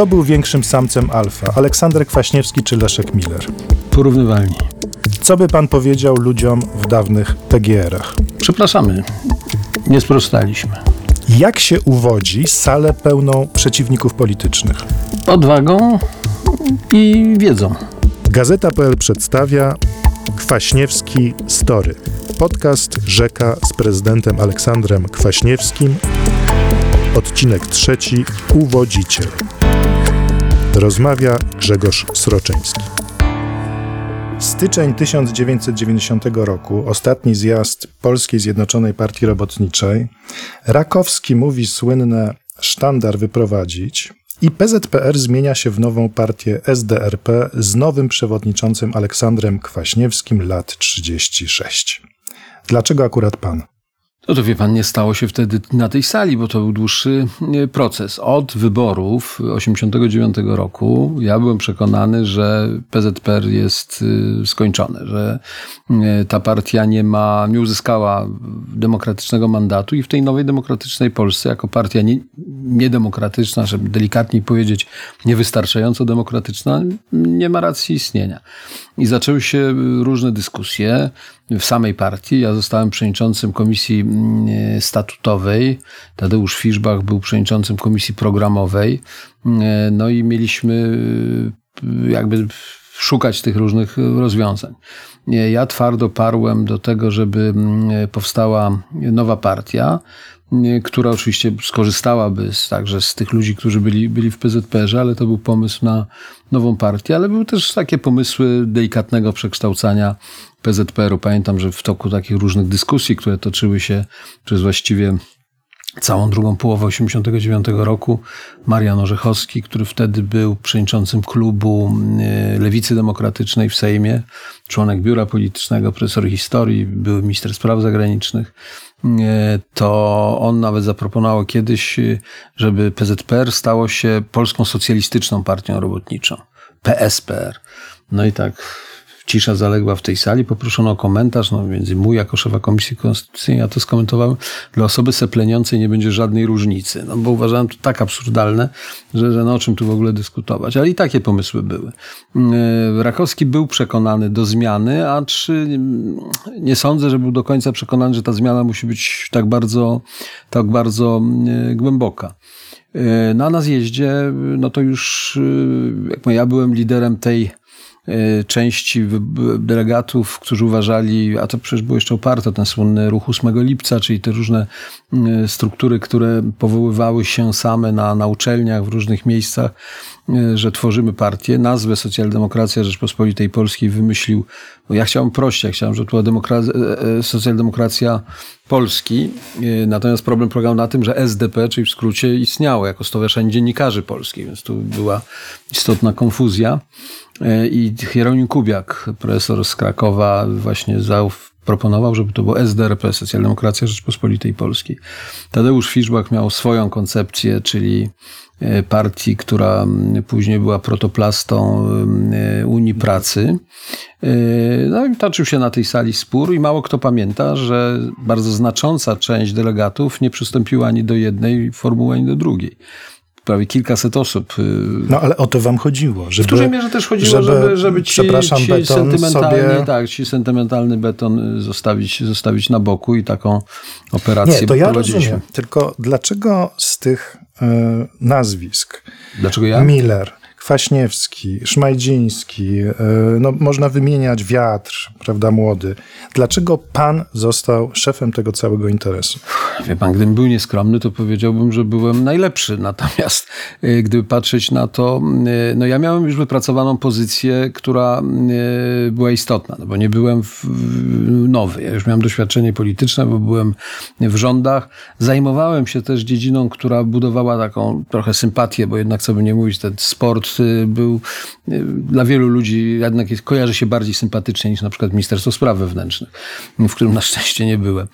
Kto był większym samcem alfa? Aleksander Kwaśniewski czy Leszek Miller? Porównywalni. Co by pan powiedział ludziom w dawnych PGR-ach? Przepraszamy, nie sprostaliśmy. Jak się uwodzi salę pełną przeciwników politycznych? Odwagą i wiedzą. Gazeta.pl przedstawia Kwaśniewski Story. Podcast Rzeka z prezydentem Aleksandrem Kwaśniewskim. Odcinek trzeci. Uwodziciel. Rozmawia Grzegorz Sroczyński. Styczeń 1990 roku, ostatni zjazd Polskiej Zjednoczonej Partii Robotniczej. Rakowski mówi słynne sztandar wyprowadzić i PZPR zmienia się w nową partię SDRP z nowym przewodniczącym Aleksandrem Kwaśniewskim, lat 36. Dlaczego akurat pan? No to wie pan, nie stało się wtedy na tej sali, bo to był dłuższy e, proces. Od wyborów 89 roku ja byłem przekonany, że PZPR jest y, skończone, że e, ta partia nie ma, nie uzyskała demokratycznego mandatu i w tej nowej demokratycznej Polsce jako partia nie, niedemokratyczna, żeby delikatniej powiedzieć niewystarczająco demokratyczna, nie ma racji istnienia. I zaczęły się różne dyskusje w samej partii. Ja zostałem przewodniczącym komisji mm, statutowej. Tadeusz Fiszbach był przewodniczącym komisji programowej. Mm, no i mieliśmy y, jakby szukać tych różnych rozwiązań. Ja twardo parłem do tego, żeby mm, powstała nowa partia, która oczywiście skorzystałaby z, także z tych ludzi, którzy byli, byli w PZPR-ze, ale to był pomysł na nową partię, ale były też takie pomysły delikatnego przekształcania PZPR-u. Pamiętam, że w toku takich różnych dyskusji, które toczyły się przez właściwie całą drugą połowę 1989 roku Marian Orzechowski, który wtedy był przewodniczącym klubu e, Lewicy Demokratycznej w Sejmie, członek biura politycznego, profesor historii, były minister spraw zagranicznych, e, to on nawet zaproponował kiedyś, e, żeby PZPR stało się Polską Socjalistyczną Partią Robotniczą. PSPR. No i tak cisza zaległa w tej sali, poproszono o komentarz, no między mój jako szefa Komisji Konstytucyjnej, ja to skomentowałem, dla osoby sepleniącej nie będzie żadnej różnicy, no bo uważałem to tak absurdalne, że, że no o czym tu w ogóle dyskutować, ale i takie pomysły były. E, Rakowski był przekonany do zmiany, a czy nie sądzę, że był do końca przekonany, że ta zmiana musi być tak bardzo, tak bardzo e, głęboka. E, na na zjeździe, no to już, jak ja byłem liderem tej części delegatów, którzy uważali, a to przecież było jeszcze oparte, ten słynny ruch 8 lipca, czyli te różne e, struktury, które powoływały się same na, na uczelniach w różnych miejscach, e, że tworzymy partię. Nazwę Socjaldemokracja Rzeczpospolitej Polskiej wymyślił, bo ja chciałem prościej, ja chciałem, żeby to była demokracja, socjaldemokracja Polski. Natomiast problem polegał na tym, że SDP, czyli w skrócie, istniało jako Stowarzyszenie Dziennikarzy Polskich, więc tu była istotna konfuzja. E, I Hieronim Kubiak, profesor z Krakowa, właśnie proponował, żeby to było SDRP, Socjaldemokracja Rzeczpospolitej Polskiej. Tadeusz Fiszbach miał swoją koncepcję, czyli e, partii, która później była protoplastą e, Unii Pracy. No i toczył się na tej sali spór i mało kto pamięta, że bardzo znacząca część delegatów nie przystąpiła ani do jednej formuły, ani do drugiej prawie kilkaset osób. Y, no ale o to wam chodziło. Żeby, w dużej mierze też chodziło, żeby, żeby, żeby ci, przepraszam, ci beton sentymentalny, sobie... tak, ci sentymentalny beton y, zostawić, zostawić na boku i taką operację Nie, to ja rozumiem. Tylko dlaczego z tych y, nazwisk Dlaczego ja? Miller, Kwaśniewski, Szmajdziński, e, no, można wymieniać wiatr, prawda, młody. Dlaczego pan został szefem tego całego interesu? Wie pan, gdybym był nieskromny, to powiedziałbym, że byłem najlepszy. Natomiast e, gdyby patrzeć na to, e, no ja miałem już wypracowaną pozycję, która była istotna, no bo nie byłem nowy. Ja już miałem doświadczenie polityczne, bo byłem w rządach. Zajmowałem się też dziedziną, która budowała taką trochę sympatię, bo jednak, co by nie mówić, ten sport był y, dla wielu ludzi jednak jest, kojarzy się bardziej sympatycznie niż na przykład Ministerstwo Spraw Wewnętrznych, w którym na szczęście nie byłem.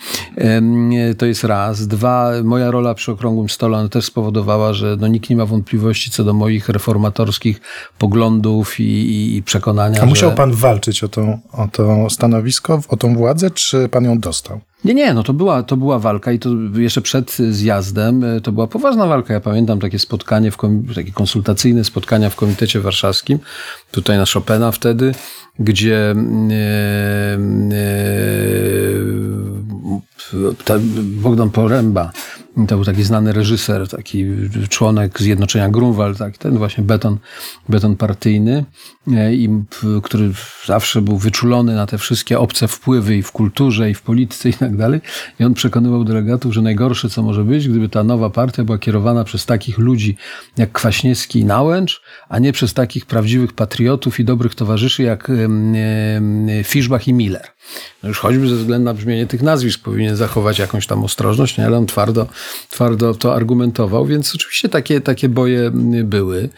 To jest raz. Dwa, moja rola przy Okrągłym Stole też spowodowała, że no, nikt nie ma wątpliwości co do moich reformatorskich poglądów i, i, przekonania. A musiał że... pan walczyć o o to stanowisko, o tą władzę, czy pan ją dostał? Nie, nie, no to była, to była walka i to jeszcze przed zjazdem e, to była poważna walka. Ja pamiętam takie spotkanie, w takie konsultacyjne spotkania w Komitecie Warszawskim, tutaj na Chopina wtedy, gdzie e, e, Bogdan Poręba to był taki znany reżyser, taki członek Zjednoczenia Grunwald, tak, ten właśnie beton, beton partyjny, e, i, który zawsze był wyczulony na te wszystkie obce wpływy i w kulturze, i w polityce i tak dalej. I on przekonywał delegatów, że najgorsze, co może być, gdyby ta nowa partia była kierowana przez takich ludzi jak Kwaśniewski i Nałęcz, a nie przez takich prawdziwych patriotów i dobrych towarzyszy jak Fischbach i Miller. No już choćby ze względu na brzmienie tych nazwisk powinien zachować jakąś tam ostrożność, nie? ale on twardo, twardo to argumentował, więc oczywiście takie, takie boje były.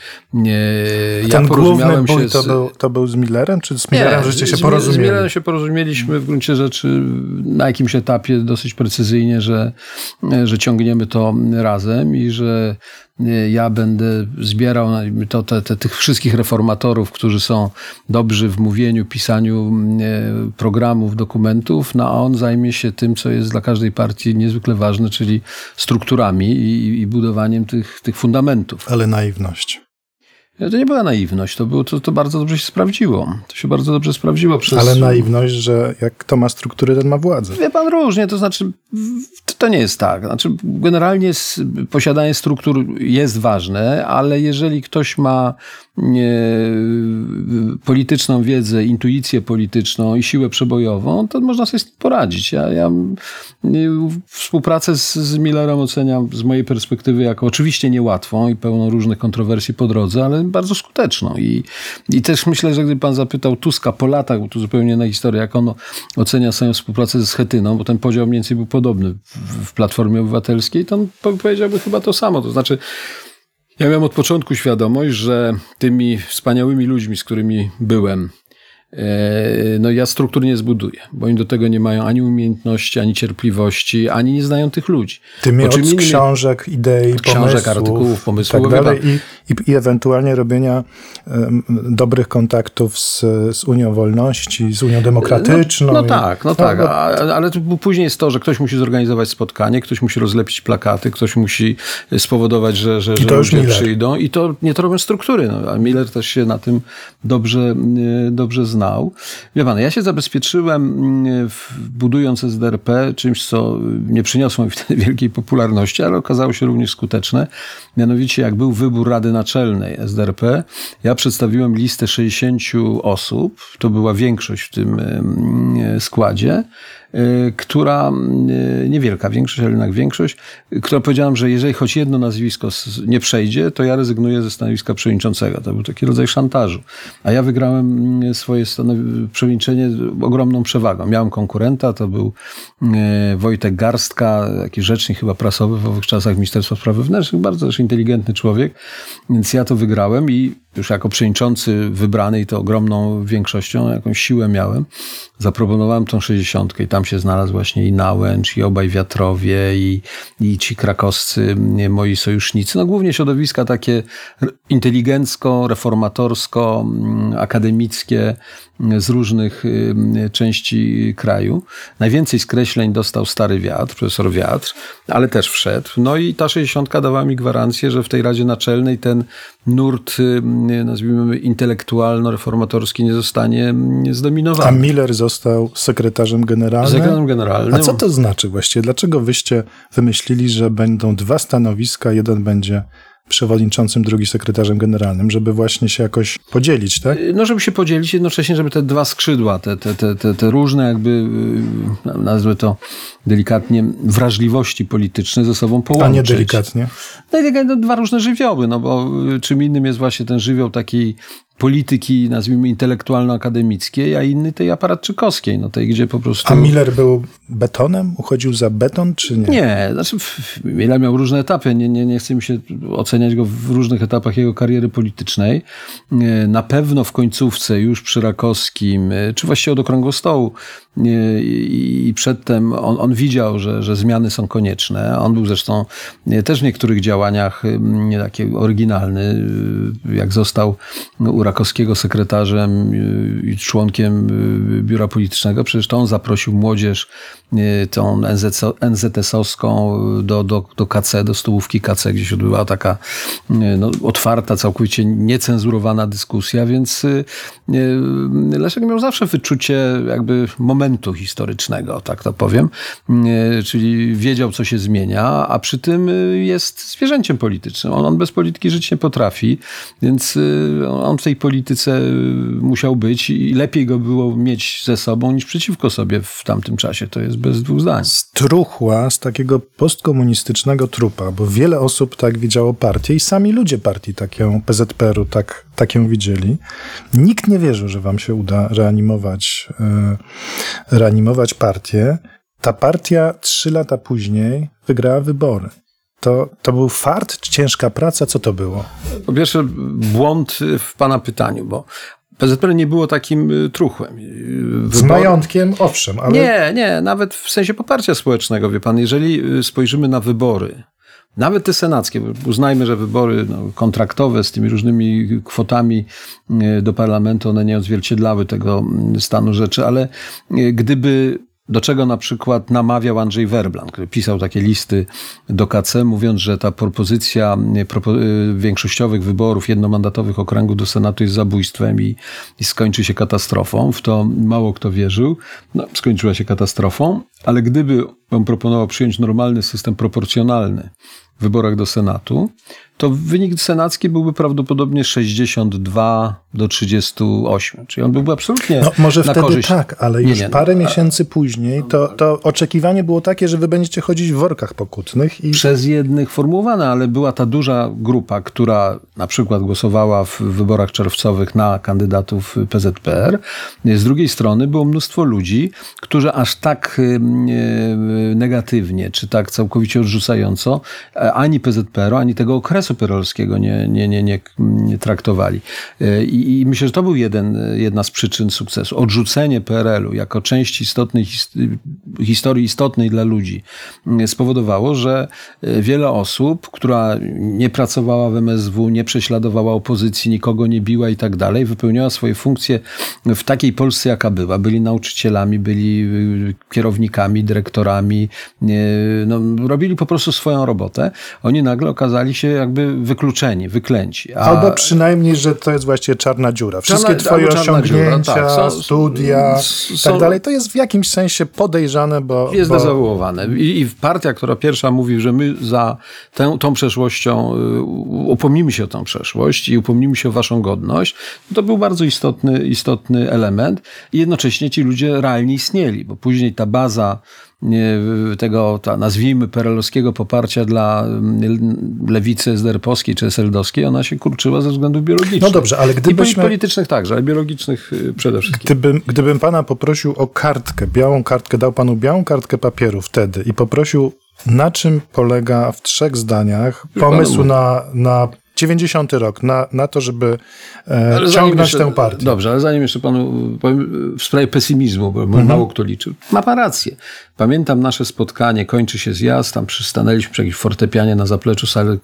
Ja Ten główny bój z... to, był, to był z Millerem, czy z Millerem, żeście się porozumieli? Z Millerem się porozumieliśmy w gruncie rzeczy na jakimś etapie dosyć precyzyjnie, że, że ciągniemy to razem i że ja będę zbierał to, te, te, tych wszystkich reformatorów, którzy są dobrzy w mówieniu, pisaniu programów, dokumentów, no a on zajmie się tym, co jest dla każdej partii niezwykle ważne, czyli strukturami i, i budowaniem tych, tych fundamentów. Ale naiwność. To nie była naiwność, to, było, to, to bardzo dobrze się sprawdziło. To się bardzo dobrze sprawdziło przez... Ale naiwność, że jak kto ma struktury, ten ma władzę. Wie pan różnie, to znaczy to nie jest tak. Znaczy generalnie posiadanie struktur jest ważne, ale jeżeli ktoś ma polityczną wiedzę, intuicję polityczną i siłę przebojową, to można sobie z poradzić. Ja, ja współpracę z, z Millerem oceniam z mojej perspektywy jako oczywiście niełatwą i pełną różnych kontrowersji po drodze, ale bardzo skuteczną. I, i też myślę, że gdyby pan zapytał Tuska po latach, bo tu zupełnie na historię, jak on ocenia swoją współpracę ze Schetyną, bo ten podział mniej więcej był podobny w, w Platformie Obywatelskiej, to on powiedziałby chyba to samo. To znaczy, ja miałem od początku świadomość, że tymi wspaniałymi ludźmi, z którymi byłem, no ja struktur nie zbuduję, bo oni do tego nie mają ani umiejętności, ani cierpliwości, ani nie znają tych ludzi. Ty mi od książek, idei, książek, pomysłów, artykułów, pomysłów. Tak dalej, i, i, i, ewentualnie robienia um, dobrych kontaktów z, z Unią Wolności, z Unią Demokratyczną. No, no i, tak, no, no tak, ale później jest to, że ktoś musi zorganizować spotkanie, ktoś musi rozlepić plakaty, ktoś musi spowodować, że, że, że ludzie Miller. przyjdą i to nie to robią struktury. No, a Miller też się na tym dobrze, dobrze zna znał. Wie pan, ja się zabezpieczyłem mm, budując SDRP czymś, co nie przyniosło mi wtedy wielkiej popularności, ale okazało się również skuteczne. Mianowicie, jak był wybór Rady Naczelnej SDRP, ja przedstawiłem listę 60 osób, to była większość w tym składzie, która, y, niewielka większość, ale jednak większość, która powiedziała, że jeżeli choć jedno nazwisko nie przejdzie, to ja rezygnuję ze stanowiska przewodniczącego. To był taki rodzaj szantażu. A ja wygrałem mm, swoje przewodniczenie ogromną przewagą. Miałem konkurenta, to był y, Wojtek Garstka, taki rzecznik chyba prasowy w owych czasach Ministerstwa Spraw Wewnętrznych, bardzo też inteligentny człowiek, więc ja to wygrałem i już jako przewodniczący wybrany i to ogromną większością, jakąś siłę miałem, zaproponowałem tą 60 i tam się znalazł właśnie i Nałęcz, i obaj wiatrowie, i, i ci krakowscy moi sojusznicy. No głównie środowiska takie inteligencko, reformatorsko, mm, akademickie, z różnych y, części kraju. Najwięcej skreśleń dostał Stary Wiatr, profesor Wiatr, ale też wszedł. No i ta 60 dawała mi gwarancję, że w tej Radzie Naczelnej ten nurt, y, nazwijmy intelektualno-reformatorski nie zostanie zdominowany. A Miller został sekretarzem generalnym? Sekretarzem generalnym. A co to znaczy właściwie? Dlaczego wyście wymyślili, że będą dwa stanowiska, jeden będzie przewodniczącym, drugi sekretarzem generalnym, żeby właśnie się jakoś podzielić, tak? No, żeby się podzielić, jednocześnie, żeby te dwa skrzydła, te, te, te, te, te różne jakby, y, nazwę to delikatnie, wrażliwości polityczne ze sobą połączyć. A nie delikatnie? No, no, dwa różne żywioły, no bo y, czym innym jest właśnie ten żywioł takiej polityki, nazwijmy intelektualno-akademickiej, a inny tej aparatczykowskiej, no tej, gdzie po prostu... A Miller był betonem? Uchodził za beton, czy nie? Nie, znaczy Miller miał różne etapy, nie, nie, nie chcę mi się oceniać go w różnych etapach jego kariery politycznej. Na pewno w końcówce, już przy Rakowskim, czy właściwie od okrągłego stołu i przedtem on, on widział, że, że zmiany są konieczne. On był zresztą też w niektórych działaniach nie taki oryginalny, jak został u Rakowskiego sekretarzem i członkiem biura politycznego. Przecież to on zaprosił młodzież, tą NZS-owską do, do, do KC, do stołówki KC, gdzie się odbywała taka no, otwarta, całkowicie niecenzurowana dyskusja, więc Leszek miał zawsze wyczucie jakby momentu historycznego, tak to powiem, czyli wiedział, co się zmienia, a przy tym jest zwierzęciem politycznym. On, on bez polityki żyć nie potrafi, więc y, on w tej polityce musiał być i lepiej go było mieć ze sobą niż przeciwko sobie w tamtym czasie. To jest bez dwóch zdań. Struchła z takiego postkomunistycznego trupa, bo wiele osób tak widziało partię i sami ludzie partii taką PZPR-u tak, tak ją widzieli. Nikt nie wierzył, że wam się uda reanimować, yy, reanimować partię. Ta partia trzy lata później wygrała wybory. To, to był fart czy ciężka praca? Co to było? Po pierwsze, błąd w pana pytaniu, bo PZPR nie było takim y, truchłem. Wybor... Z majątkiem, owszem, ale... Nie, nie, nawet w sensie poparcia społecznego, wie pan, jeżeli y, spojrzymy na wybory, nawet te senackie, uznajmy, że wybory no, kontraktowe z tymi różnymi kwotami y, do parlamentu, one nie odzwierciedlały tego mm, stanu rzeczy, ale gdyby do czego na przykład namawiał Andrzej Werblan, który pisał takie listy do KC, mówiąc, że ta propozycja propo większościowych wyborów jednomandatowych okręgów do Senatu jest zabójstwem i, i, skończy się katastrofą. W to mało kto wierzył. No, skończyła się katastrofą, ale gdyby on proponował przyjąć normalny system proporcjonalny w wyborach do Senatu, to wynik senacki byłby prawdopodobnie 62 do 38. Czyli on byłby absolutnie. No, może na wtedy korzyść. tak, ale już nie, nie, parę no, miesięcy później to, to oczekiwanie było takie, że wy będziecie chodzić w workach pokutnych. I... Przez jednych formułowane, ale była ta duża grupa, która na przykład głosowała w wyborach czerwcowych na kandydatów PZPR. Z drugiej strony było mnóstwo ludzi, którzy aż tak negatywnie, czy tak całkowicie odrzucająco e, ani PZPR-u, ani tego okresu perolskiego nie, nie, nie, nie, nie traktowali. E, I i, myślę, że to był jeden, jedna z przyczyn sukcesu. Odrzucenie PRL-u jako części istotnej historii istotnej dla ludzi mm, spowodowało, że e, wiele osób, która nie pracowała w MSW, nie prześladowała opozycji, nikogo nie biła i tak dalej, wypełniała swoje funkcje w takiej Polsce, jaka była. Byli nauczycielami, byli e, kierownikami, dyrektorami, no, robili po prostu swoją robotę. Oni nagle okazali się jakby wykluczeni, wyklęci. A... Albo przynajmniej, że to jest właściwie czarna dziura. Wszystkie czarna, twoje osiągnięcia, dziura, tak. studia i tak dalej, to jest w jakimś sensie podejrzane, bo... Jest bo... dezawuowane. I, I partia, która pierwsza mówi, że my za tę, tą przeszłością y, upomnimy się o tę przeszłość i upomnimy się o waszą godność, to był bardzo istotny, istotny element. I jednocześnie ci ludzie realnie istnieli, bo później ta baza tego, ta, nazwijmy, perelowskiego poparcia dla mm, lewicy SDR-powskiej czy SLD-owskiej, ona się kurczyła ze względów biologicznych. No dobrze, ale gdybyśmy... I politycznych także, ale biologicznych y, przede wszystkim. Gdybym, gdybym pana poprosił o kartkę, białą kartkę, dał panu białą kartkę papieru wtedy i poprosił, na czym polega w trzech zdaniach pomysł na, na 90 rok na, na to, żeby e, ciągnąć jeszcze, tę partię. Dobrze, ale zanim jeszcze panu powiem w sprawie pesymizmu, bo mhm. mało kto liczył. Ma pan rację. Pamiętam nasze spotkanie, kończy się zjazd, tam przystanęliśmy przy jakimś fortepianie na zapleczu sali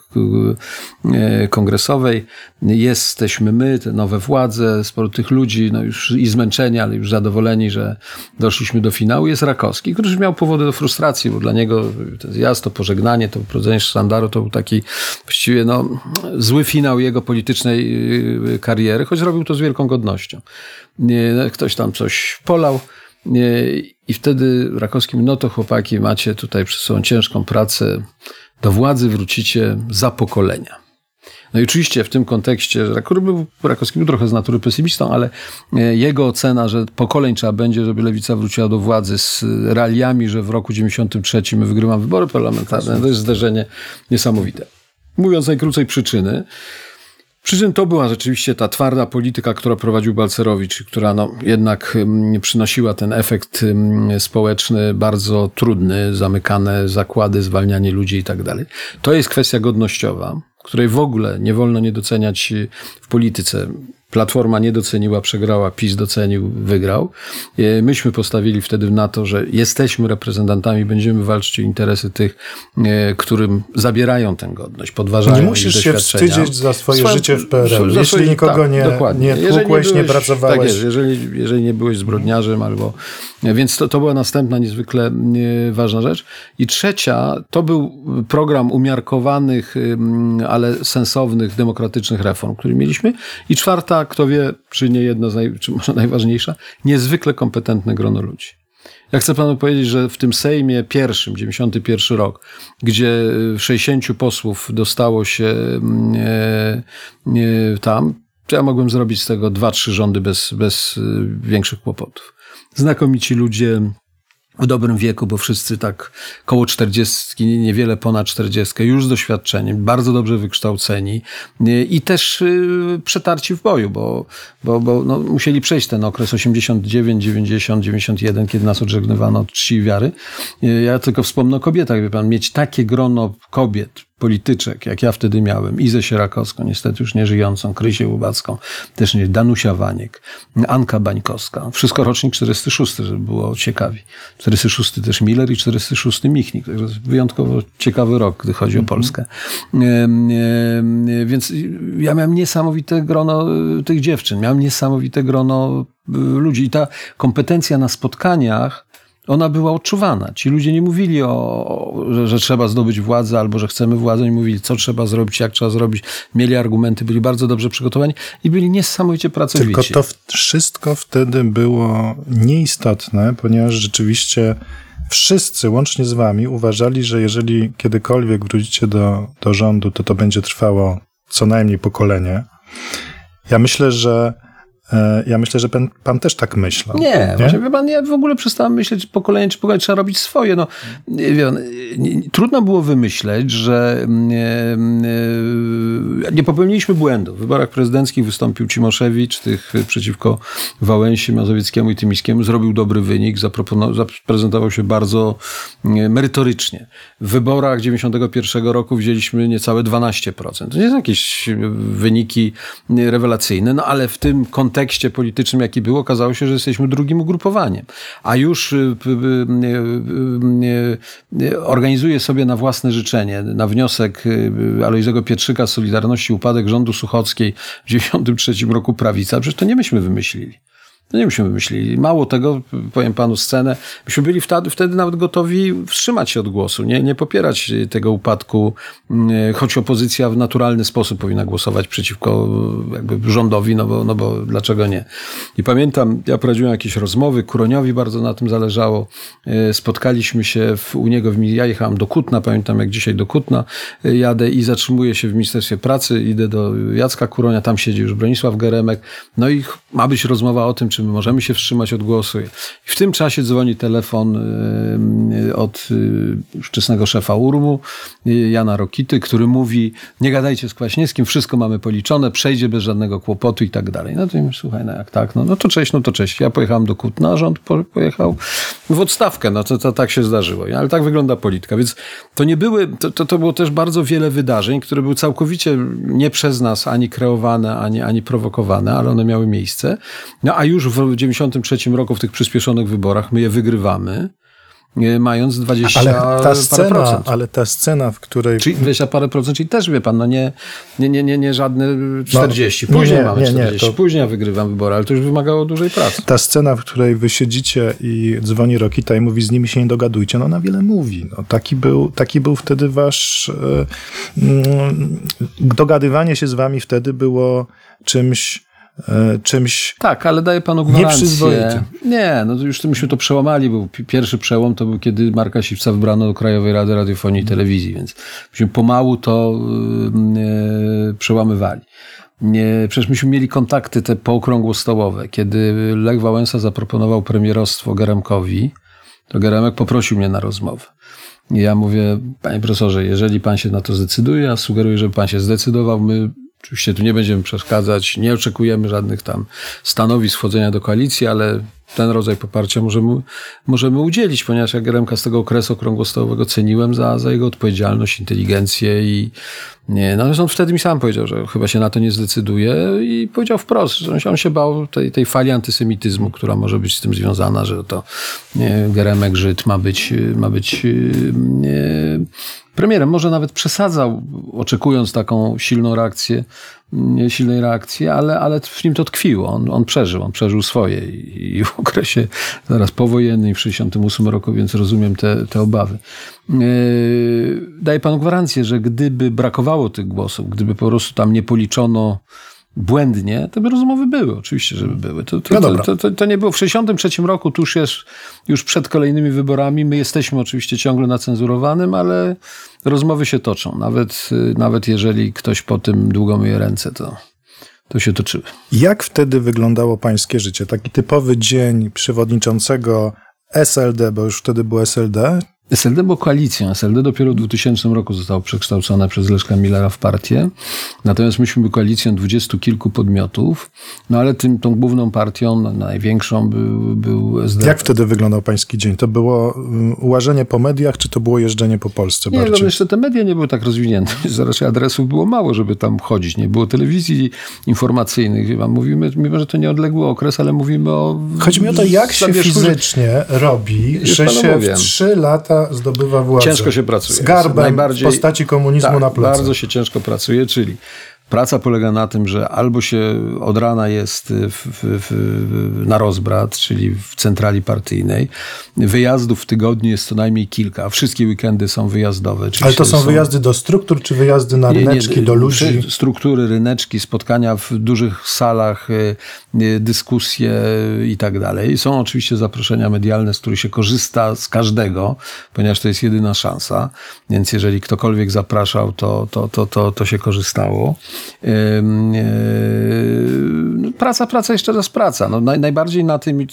e, kongresowej. Jesteśmy my, te nowe władze, sporo tych ludzi, no już i zmęczeni, ale już zadowoleni, że doszliśmy do finału. Jest Rakowski, który miał powody do frustracji, bo dla niego ten zjazd, to pożegnanie, to wprowadzenie sztandaru to był taki właściwie no, zły finał jego politycznej y, kariery, choć robił to z wielką godnością. Ktoś tam coś polał. I wtedy Rakowski mówi, no to chłopaki, macie tutaj przed sobą ciężką pracę, do władzy wrócicie za pokolenia. No i oczywiście w tym kontekście, Rakowski był trochę z natury pesymistą, ale e, jego ocena, że pokoleń trzeba będzie, żeby lewica wróciła do władzy z realiami, że w roku 93 my wygrywamy wybory parlamentarne, to jest zdarzenie niesamowite. Mówiąc najkrócej przyczyny, Przyczyn to była rzeczywiście ta twarda polityka, która prowadził Balcerowicz, która no, jednak mm, przynosiła ten efekt mm, społeczny bardzo trudny, zamykane zakłady, zwalnianie ludzi i tak dalej. To jest kwestia godnościowa, której w ogóle nie wolno nie doceniać w polityce Platforma nie doceniła, przegrała, PiS docenił, wygrał. E, myśmy postawili wtedy na to, że jesteśmy reprezentantami, będziemy walczyć o interesy tych, e, którym zabierają tę godność, podważają Nie musisz się wstydzić za swoje życie w PRL. Jeśli swoje- nikogo tak, nie, dokładnie. nie tłukłeś, nie, byłeś- pracowałeś. Tak jest, jeżeli, jeżeli nie byłeś zbrodniarzem albo... Więc to, to była następna niezwykle e, ważna rzecz. I trzecia, to był program umiarkowanych, ale sensownych, demokratycznych reform, który mieliśmy. I czwarta, kto wie, czy nie jedna, czy może najważniejsza, niezwykle kompetentne grono ludzi. Ja chcę panu powiedzieć, że w tym Sejmie pierwszym, 91 rok, gdzie y, 60 posłów dostało się mm, e, e, tam, to ja mogłem zrobić z tego dwa, trzy rządy bez, bez y, większych kłopotów. Znakomici ludzie, w dobrym wieku, bo wszyscy tak koło 40, niewiele ponad 40, już z doświadczeniem, bardzo dobrze wykształceni y, i też y, przetarci w boju, bo, bo, bo no, musieli przejść ten okres 89, 90, 91, kiedy nas odżegnywano od czci i wiary. Y, Ja tylko wspomnę o kobietach, wie pan, mieć takie grono kobiet, polityczek, jak ja wtedy miałem, Izę Sierakowską, niestety już nie żyjącą, Krysię Łubacką, też nie, Danusia Waniek, Anka Bańkowska, wszystko rocznik 46, żeby było ciekawi. 46 też Miller i 46 Michnik, także wyjątkowo ciekawy rok, gdy chodzi o Polskę. Em, em, Więc ja miałem niesamowite grono y, tych dziewczyn, miałem niesamowite grono y, ludzi. I ta kompetencja na spotkaniach ona była odczuwana. Ci ludzie nie mówili o, że, że trzeba zdobyć władzę albo że chcemy władzę, nie mówili, co trzeba zrobić, jak trzeba zrobić. Mieli argumenty, byli bardzo dobrze przygotowani i byli niesamowicie pracowici. Tylko to wszystko wtedy było nieistotne, ponieważ rzeczywiście wszyscy, łącznie z wami, uważali, że jeżeli kiedykolwiek wrócicie do, do rządu, to to będzie trwało co najmniej pokolenie. Ja myślę, że ja myślę, że pan, pan też tak myślał. Nie, właśnie wie pan, ja w ogóle przestałem myśleć, pokolenie czy pokolenie trzeba robić swoje. No, nie, wie pan, nie, nie, trudno było wymyśleć, że nie, nie, nie popełniliśmy błędu. W wyborach prezydenckich wystąpił Cimoszewicz, tych przeciwko Wałęsie, Mazowieckiemu i Tymińskiemu, zrobił dobry wynik, zaprezentował się bardzo nie, merytorycznie. W wyborach 91 roku wzięliśmy niecałe 12%. To nie są jakieś wyniki rewelacyjne, no ale w tym kontekście politycznym, jaki był, okazało się, że jesteśmy drugim ugrupowaniem. A już y, y, y, organizuje sobie na własne życzenie, na wniosek Alojzego Pietrzyka Solidarności upadek rządu Suchockiej w 93 roku prawica. Przecież to nie myśmy wymyślili. To nie myśmy wymyślili. Mało tego, powiem panu scenę, myśmy byli wtedy, wtedy nawet gotowi wstrzymać się od głosu, nie, nie popierać tego upadku, mm, choć opozycja w naturalny sposób powinna głosować przeciwko jakby rządowi, no bo, no bo dlaczego nie. I pamiętam, ja prowadziłem jakieś rozmowy, Kuroniowi bardzo na tym zależało. E, Spotkaliśmy się w, u niego, w, ja jechałem do Kutna, pamiętam jak dzisiaj do Kutna e, jadę i zatrzymuję się w Ministerstwie Pracy, idę do Jacka Kuronia, tam siedzi już Bronisław Geremek, no i ma być rozmowa o tym, czy my możemy się wstrzymać od głosu. I w tym czasie dzwoni telefon y, od y, ówczesnego szefa URMU, y, Jana Rokity, który mówi, nie gadajcie z Kwaśniewskim, wszystko mamy policzone, przejdzie bez żadnego kłopotu i tak dalej. No to mówię, słuchaj, no jak tak, no, no to cześć, no to cześć. Ja pojechałem do Kutna, rząd po, pojechał w odstawkę, no to, to tak się zdarzyło. Ale tak wygląda polityka, więc to nie były, to, to, to było też bardzo wiele wydarzeń, które były całkowicie nie przez nas ani kreowane, ani, ani prowokowane, ale one miały miejsce. No a już w 93 roku w tych przyspieszonych wyborach my je wygrywamy, nie, mając 20 Ale ta scena, procent. ale ta scena, w której Czyli 20 parę procent, czyli też wie pan, no nie, nie, nie, nie, nie żadne 40. No, Później nie, mamy nie, nie, 40. to- Później ja wygrywam wybory, ale to już wymagało dużej pracy. ta scena, w której wy siedzicie i dzwoni Rokita i mówi, z nimi się nie dogadujcie, no ona wiele mówi. No, taki, był, taki był wtedy wasz... E, mm, dogadywanie się z wami wtedy było czymś, e, czymś Tak, ale daję panu gwarancję. Nie, no to już to myśmy to przełamali. Pi- pierwszy przełom to był, kiedy Marka Siwca wybrano do Krajowej Rady Radiofonii i Telewizji, więc myśmy pomału to yy, przełamywali. Nie, przecież myśmy mieli kontakty te pookrągłostołowe. Kiedy Lech Wałęsa zaproponował premierostwo Geremkowi, to Geremek poprosił mnie na rozmowę. I ja mówię, panie profesorze, jeżeli pan się na to zdecyduje, ja sugeruję, żeby pan się zdecydował, my oczywiście tu nie będziemy przeszkadzać, nie oczekujemy żadnych tam stanowisk wchodzenia do koalicji, ale ten rodzaj poparcia możemy, możemy udzielić, ponieważ ja Geremka z tego okresu okrągłostowego ceniłem za, za jego odpowiedzialność, inteligencję i nie, natomiast on wtedy mi sam powiedział, że chyba się na to nie zdecyduje i powiedział wprost, że on się bał tej, tej fali antysemityzmu, która może być z tym związana, że to nie, Geremek Żyd ma być, ma być nie, premierem. Może nawet przesadzał, oczekując taką silną reakcję, silnej reakcji, ale, ale w nim to tkwiło. On, on przeżył, on przeżył swoje i, w okresie zaraz powojennym w 68 roku, więc rozumiem te, te obawy. Yy, daję panu gwarancję, że gdyby brakowało tych głosów, gdyby po prostu tam nie policzono błędnie, to by rozmowy były, oczywiście, żeby były. To, to, no to, to, to, nie było. W 63 roku, tuż jest, już przed kolejnymi wyborami, my jesteśmy oczywiście ciągle na cenzurowanym, ale rozmowy się toczą. Nawet, nawet jeżeli ktoś po tym długo myje ręce, to, to się toczyły. Jak wtedy wyglądało pańskie życie? Taki typowy dzień przewodniczącego SLD, bo już wtedy było SLD, SLD było koalicją. SLD dopiero w 2000 roku zostało przekształcone przez Leszka Millera w partię. Natomiast myśmy byli koalicją dwudziestu kilku podmiotów. No ale tym, tą główną partią, największą był, był. Jak wtedy wyglądał pański dzień? To było um, ułażenie po mediach, czy to było jeżdżenie po Polsce nie, bardziej? No, jeszcze te media nie były tak rozwinięte. Raczej adresów było mało, żeby tam chodzić. Nie było telewizji informacyjnych. Mówimy, mimo że to nieodległy okres, ale mówimy o... Chodzi mi o to, jak się fizycznie robi, że się w trzy lata zdobywa władzę. Ciężko się pracuje. Z garbem Najbardziej, w postaci komunizmu tak, na plecach. Bardzo się ciężko pracuje, czyli Praca polega na tym, że albo się od rana jest w, w, w, na rozbrat, czyli w centrali partyjnej. Wyjazdów w tygodniu jest co najmniej kilka. Wszystkie weekendy są wyjazdowe. Ale to są, są, wyjazdy do struktur, czy wyjazdy na ryneczki, nie, nie, do ludzi? Struktury, ryneczki, spotkania w dużych salach, y, y, dyskusje i tak dalej. Są oczywiście zaproszenia medialne, z których się korzysta z każdego, ponieważ to jest jedyna szansa. Więc jeżeli ktokolwiek zapraszał, to, to, to, to, to się korzystało. No, praca, praca, jeszcze raz praca. No, naj, najbardziej na tym,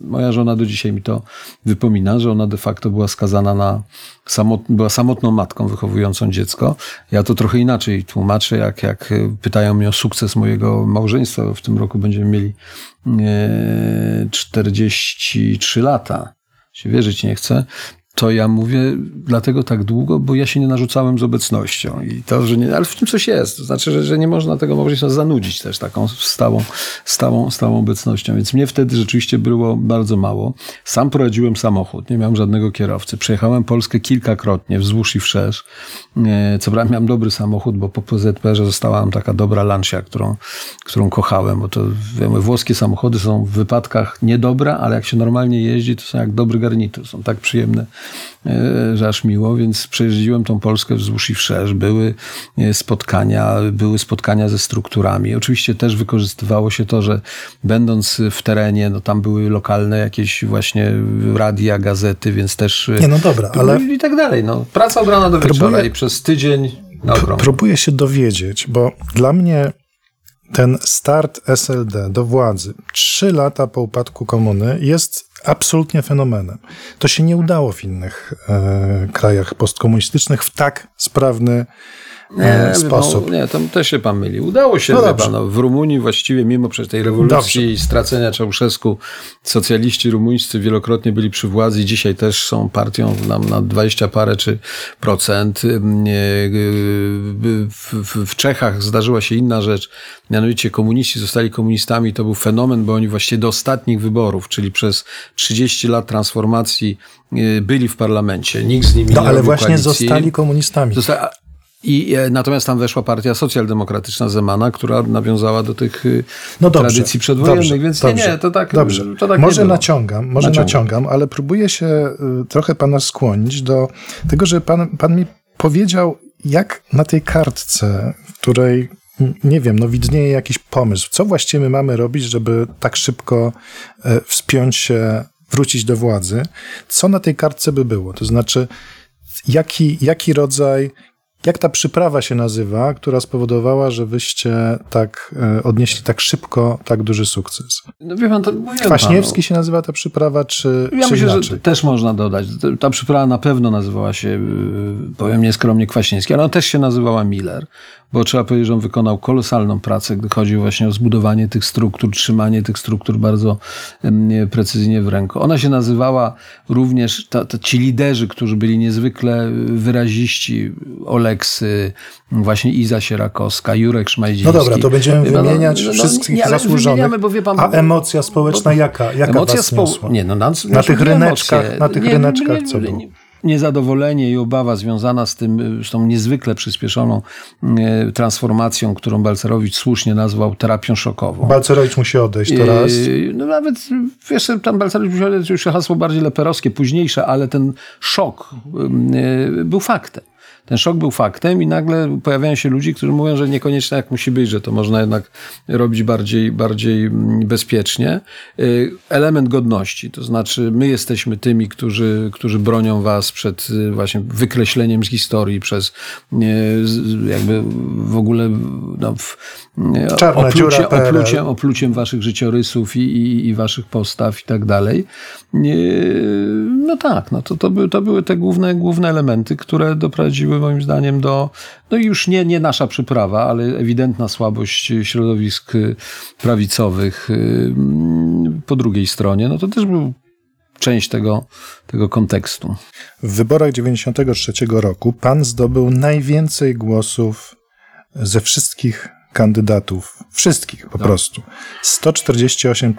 moja żona do dzisiaj mi to wypomina, że ona de facto była skazana na, samot, była samotną matką wychowującą dziecko. Ja to trochę inaczej tłumaczę, jak, jak pytają mnie o sukces mojego małżeństwa. W tym roku będziemy mieli 43 e, lata się wierzyć nie chcę, to ja mówię dlatego tak długo, bo ja się nie narzucałem z obecnością. I to, że nie, ale w tym coś jest. To znaczy, że, że nie można tego małżeństwa zanudzić też taką stałą, stałą, stałą obecnością. Więc mnie wtedy rzeczywiście było bardzo mało. Sam prowadziłem samochód, nie miałem żadnego kierowcy. Przejechałem Polskę kilkakrotnie wzdłuż i wszerz. Co prawda miałem dobry samochód, bo po PZPR-ze została nam taka dobra Lancia, którą, którą kochałem, bo to wiemy, włoskie samochody są w wypadkach niedobre, ale jak się normalnie jeździ, to są jak dobry garnitur. Są tak przyjemne E, że aż miło, więc przejeździłem tą Polskę wzdłuż i wszerz. Były e, spotkania, były spotkania ze strukturami. Oczywiście też wykorzystywało się to, że będąc w terenie, no tam były lokalne jakieś właśnie radia, gazety, więc też... Nie, no dobra, ale... I tak dalej. No. Praca od rana do wieczora próbuję... i przez tydzień na. Próbuję się dowiedzieć, bo dla mnie ten start SLD do władzy trzy lata po upadku komuny jest absolutnie fenomenem. To się nie udało w innych e, krajach postkomunistycznych w tak sprawny nie, sposób. nie, tam też się pan myli. Udało się, no pan, no, w Rumunii właściwie mimo przez tej rewolucji dobrze. i stracenia Czałszewsku socjaliści rumuńscy wielokrotnie byli przy władzy i dzisiaj też są partią nam na 20 parę czy procent. W, w, w Czechach zdarzyła się inna rzecz, mianowicie komuniści zostali komunistami. To był fenomen, bo oni właściwie do ostatnich wyborów, czyli przez 30 lat transformacji byli w parlamencie. Nikt z nimi no, nie ale właśnie koalicji. zostali komunistami. Zosta i e, natomiast tam weszła partia socjaldemokratyczna Zemana, która nawiązała do tych y, no dobrze, tradycji przedwojennych, dobrze, więc dobrze, nie, nie, to tak. Dobrze. To tak może naciągam, może naciągam. naciągam, ale próbuję się y, trochę pana skłonić do tego, że pan, pan mi powiedział, jak na tej kartce, w której nie wiem, no widnieje jakiś pomysł. Co właściwie my mamy robić, żeby tak szybko e, wspiąć się, wrócić do władzy? Co na tej kartce by było? To znaczy, jaki, jaki rodzaj jak ta przyprawa się nazywa, która spowodowała, że wyście tak e, odnieśli tak szybko tak duży sukces? No wie pan, to Kwaśniewski panu. się nazywa ta przyprawa, czy Ja czy myślę, inaczej? że też można dodać. Ta przyprawa na pewno nazywała się, y, powiem nieskromnie, Kwaśniewski, ale ona też się nazywała Miller bo trzeba powiedzieć, że on wykonał kolosalną pracę, gdy chodzi właśnie o zbudowanie tych struktur, trzymanie tych struktur bardzo precyzyjnie w ręku. Ona się nazywała również, ta, ta, ci liderzy, którzy byli niezwykle wyraziści, Oleksy, właśnie Iza Sierakowska, Jurek Szmajdziński. No dobra, to będziemy no, wymieniać no, no, wszystkich nie, zasłużonych. Bo wie pan, A emocja społeczna bo, jaka? Jaka emocja was Nie, no, na, na tych ryneczkach, na tych nie, ryneczkach co było? Niezadowolenie i obawa związana z tym, z tą niezwykle przyspieszoną e, transformacją, którą Balcerowicz słusznie nazwał terapią szokową. Balcerowicz musi odejść to raz. E, no nawet, wiesz, tam Balcerowicz musi odejść, już hasło bardziej leperowskie, późniejsze, ale ten szok e, był faktem ten szok był faktem i nagle pojawiają się ludzie, którzy mówią, że niekoniecznie tak musi być, że to można jednak robić bardziej, bardziej mm, bezpiecznie. Y, element godności, to znaczy my jesteśmy tymi, którzy, którzy bronią was przed y, właśnie wykreśleniem z historii, przez y, jakby w ogóle no, oplucie, opluciem, opluciem waszych życiorysów i, i, i waszych postaw i tak dalej. No tak, no to, to, by, to były te główne, główne elementy, które doprowadziły moim zdaniem do, no już nie, nie nasza przyprawa, ale ewidentna słabość środowisk prawicowych po drugiej stronie, no to też był część tego, tego kontekstu. W wyborach 93 roku pan zdobył najwięcej głosów ze wszystkich kandydatów. Wszystkich po tak. prostu. 148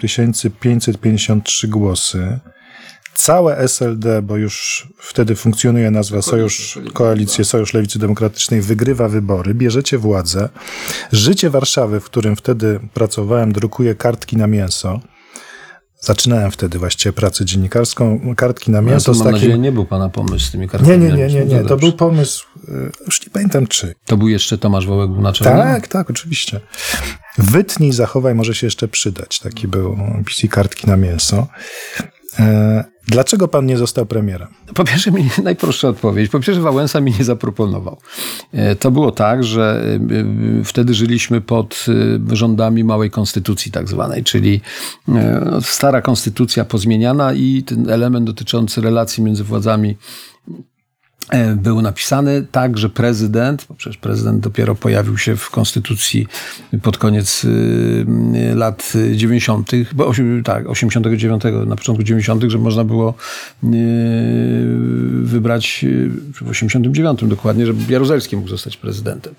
553 głosy. Całe SLD, bo już wtedy funkcjonuje nazwa Sojusz, Koalicję Sojusz Lewicy Demokratycznej, wygrywa wybory, bierzecie władzę. Życie Warszawy, w którym wtedy pracowałem, drukuje kartki na mięso. Zaczynałem wtedy właściwie pracę dziennikarską, kartki na mięso. No to mam takim... nadzieję, nie był pana pomysł z tymi kartkami Nie, nie, nie, nie, nie. to był pomysł, y, już nie pamiętam czy. To był jeszcze Tomasz Wołek był naczelny? Tak, tak, oczywiście. Wytnij, zachowaj, może się jeszcze przydać. Taki był PC kartki na mięso. E, dlaczego pan nie został premierem? Po pierwsze, mi najprostsza odpowiedź. Po pierwsze, Wałęsa mi nie zaproponował. E, to było tak, że e, wtedy żyliśmy pod rządami małej konstytucji, tak zwanej, czyli no, stara konstytucja pozmieniana i ten element dotyczący relacji między władzami E, był napisany tak, że prezydent, bo przecież prezydent dopiero pojawił się w konstytucji pod koniec y, lat 90., bo tak, 89, na początku 90., że można było y, wybrać y, w 89 dokładnie, że Jaruzelski mógł zostać prezydentem.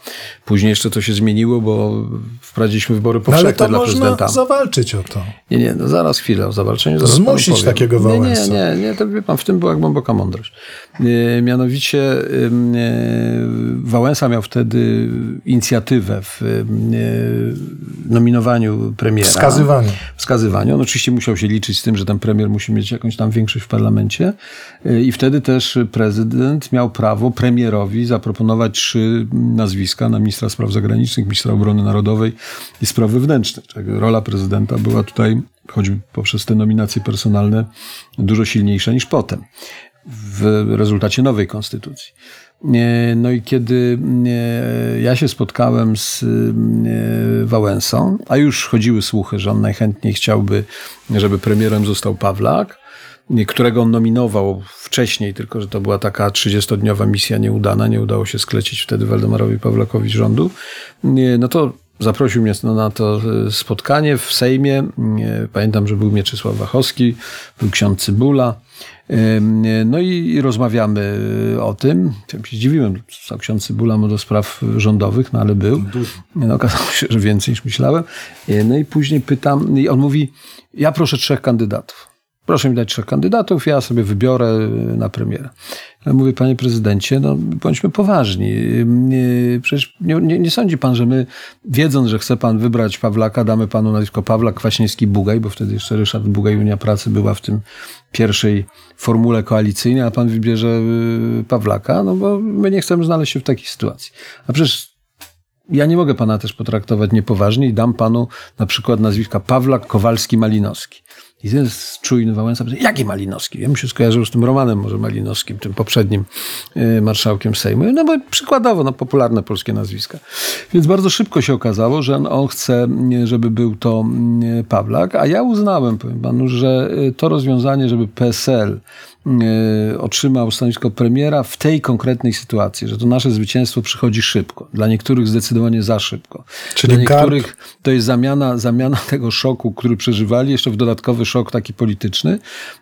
Później jeszcze to się zmieniło, bo wprowadziliśmy wybory powszechne no, ale to dla można prezydenta. zawalczyć o to. Nie, nie, no zaraz chwilę o zawalczeniu. Zaraz Zmusić takiego Wałęsa. Nie, nie, nie, nie, to wie pan, w tym była głęboka mądrość. Mianowicie Mianowicie e, Wałęsa miał wtedy inicjatywę w nominowaniu premiera. Wskazywaniu. Wskazywaniu. On oczywiście musiał się liczyć z tym, że ten premier musi mieć jakąś tam większość w parlamencie e, i wtedy też prezydent miał prawo premierowi zaproponować trzy nazwiska na ministra spraw zagranicznych, ministra obrony narodowej i spraw wewnętrznych. Rola prezydenta była tutaj choćby poprzez te nominacje personalne, dużo silniejsza niż potem w rezultacie nowej konstytucji. No i kiedy ja się spotkałem z Wałęsą, a już chodziły słuchy, że on najchętniej chciałby, żeby premierem został Pawlak, którego on nominował wcześniej, tylko że to była taka 30-dniowa misja nieudana, nie udało się sklecić wtedy Waldemarowi Pawlakowi rządu, no to zaprosił mnie na to spotkanie w Sejmie. Pamiętam, że był Mieczysław Wachowski, był ksiądz Cybula, no i rozmawiamy o tym. Ja się zdziwiłem, stał ksiądz Cybula do spraw rządowych, no ale był. No, okazało się, że więcej niż myślałem. E, no i później pytam, i on mówi, ja proszę trzech kandydatów. Proszę mi dać trzech kandydatów, ja sobie wybiorę na premierę. Mówię, panie prezydencie, no bądźmy poważni. Przecież nie, nie, nie, sądzi pan, że my, wiedząc, że chce pan wybrać Pawlaka, damy panu nazwisko Pawlak Kwaśniewski-Bugaj, bo wtedy jeszcze Ryszard Bugaj, Unia Pracy była w tym pierwszej formule koalicyjnej, a pan wybierze y, Pawlaka, no bo my nie chcemy znaleźć się w takiej sytuacji. A przecież ja nie mogę pana też potraktować niepoważnie i dam panu na przykład nazwiska Pawlak Kowalski-Malinowski. I ten czujny Wałęsa jaki Malinowski? Ja bym się skojarzył z tym Romanem może Malinowskim, tym poprzednim y, marszałkiem Sejmu. No bo przykładowo, no popularne polskie nazwiska. Więc bardzo szybko się okazało, że on chce, żeby był to y, Pawlak, a ja uznałem, powiem panu, że y, to rozwiązanie, żeby PSL otrzymał stanowisko premiera w tej konkretnej sytuacji, że to nasze zwycięstwo przychodzi szybko. Dla niektórych zdecydowanie za szybko. Czyli Dla niektórych to jest zamiana, zamiana tego szoku, który przeżywali, jeszcze w dodatkowy szok taki polityczny,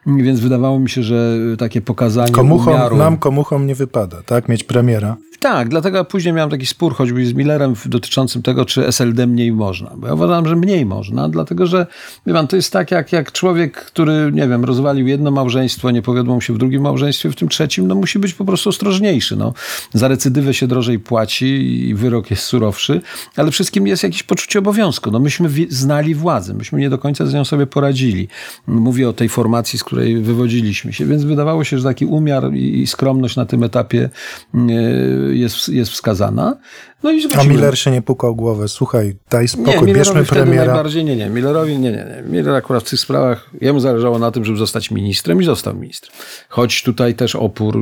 więc wydawało mi się, że takie pokazanie Komuchom, umiaru... nam komuchom nie wypada, tak? Mieć premiera. Tak, dlatego później miałem taki spór choćby z Millerem dotyczącym tego, czy SLD mniej można. Bo ja uważam, że mniej można, dlatego że wie pan, to jest tak jak, jak człowiek, który, nie wiem, rozwalił jedno małżeństwo, nie powiodło mu się w drugim małżeństwie, w tym trzecim, no musi być po prostu ostrożniejszy. No. Za recydywę się drożej płaci i wyrok jest surowszy, ale wszystkim jest jakieś poczucie obowiązku. No myśmy znali władzę, myśmy nie do końca z nią sobie poradzili. Mówię o tej formacji, z której wywodziliśmy się, więc wydawało się, że taki umiar i skromność na tym etapie jest, jest wskazana. No i A Miller się nie pukał głowę. Słuchaj, daj spokój, nie, bierzmy premiera. Najbardziej, nie, nie. Millerowi, nie, nie, nie. Miller akurat w tych sprawach, jemu zależało na tym, żeby zostać ministrem i został ministrem. Choć tutaj też opór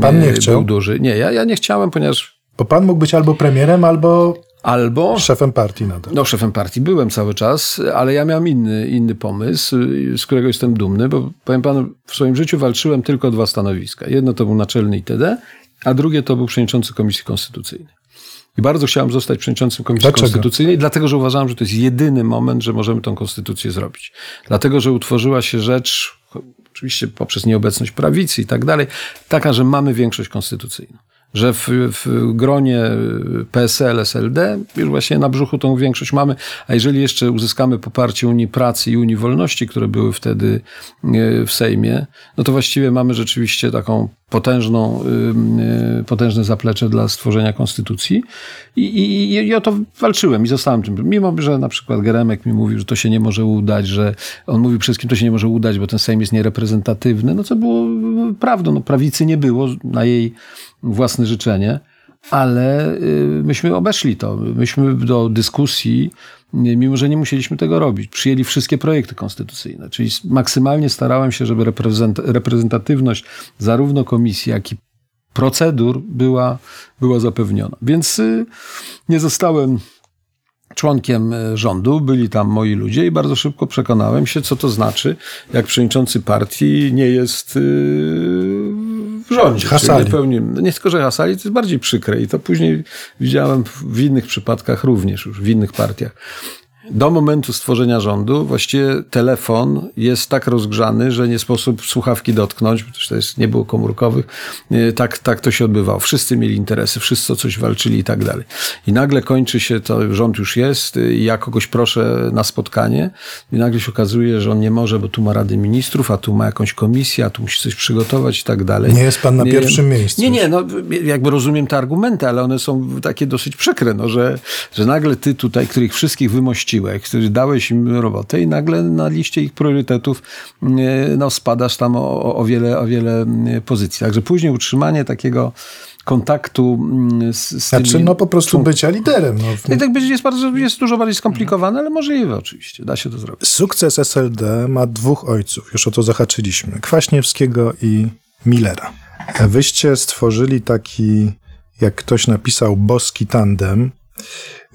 pan nie chciał? był duży. Nie, ja, ja nie chciałem, ponieważ... Bo pan mógł być albo premierem, albo Albo. Szefem partii nadal. No, szefem partii byłem cały czas, ale ja miałem inny, inny pomysł, z którego jestem dumny, bo powiem panu, w swoim życiu walczyłem tylko dwa stanowiska. Jedno to był naczelny ITD, a drugie to był przewodniczący Komisji Konstytucyjnej. I bardzo chciałem zostać przewodniczącym Komisji Dlaczego? Konstytucyjnej, dlatego że uważałem, że to jest jedyny moment, że możemy tą konstytucję zrobić. Dlatego, że utworzyła się rzecz, oczywiście poprzez nieobecność prawicy i tak dalej, taka, że mamy większość konstytucyjną że w, w gronie PSL, SLD już właśnie na brzuchu tą większość mamy, a jeżeli jeszcze uzyskamy poparcie Unii Pracy i Unii Wolności, które były wtedy w Sejmie, no to właściwie mamy rzeczywiście taką potężną, potężne zaplecze dla stworzenia konstytucji I, i, i o to walczyłem i zostałem tym. Mimo, że na przykład Geremek mi mówił, że to się nie może udać, że on mówił wszystkim, to się nie może udać, bo ten Sejm jest niereprezentatywny, no co było prawdą. No, prawicy nie było na jej własne życzenie, ale myśmy obeszli to. Myśmy do dyskusji, mimo że nie musieliśmy tego robić, przyjęli wszystkie projekty konstytucyjne. Czyli maksymalnie starałem się, żeby reprezentatywność zarówno komisji, jak i procedur była, była zapewniona. Więc nie zostałem członkiem rządu, byli tam moi ludzie i bardzo szybko przekonałem się, co to znaczy, jak przewodniczący partii nie jest w rządzie. Hasali. Nie, pełni, nie tylko, że hasali, to jest bardziej przykre i to później widziałem w innych przypadkach również, już w innych partiach. Do momentu stworzenia rządu właściwie telefon jest tak rozgrzany, że nie sposób słuchawki dotknąć, bo to jest, nie było komórkowych. Tak, tak to się odbywało. Wszyscy mieli interesy, wszyscy o coś walczyli i tak dalej. I nagle kończy się to, rząd już jest ja kogoś proszę na spotkanie i nagle się okazuje, że on nie może, bo tu ma Rady Ministrów, a tu ma jakąś komisję, a tu musi coś przygotować i tak dalej. Nie jest pan na nie, pierwszym miejscu. Nie, nie, no jakby rozumiem te argumenty, ale one są takie dosyć przykre, no, że, że nagle ty tutaj, których wszystkich którzy dałeś im robotę i nagle na liście ich priorytetów no, spadasz tam o, o, wiele, o wiele pozycji. Także później utrzymanie takiego kontaktu z, z Znaczy, tymi... no po prostu bycia liderem. No. I tak być jest, bardzo, jest dużo bardziej skomplikowane, ale możliwe oczywiście. Da się to zrobić. Sukces SLD ma dwóch ojców. Już o to zahaczyliśmy. Kwaśniewskiego i Millera. Wyście stworzyli taki, jak ktoś napisał, boski tandem.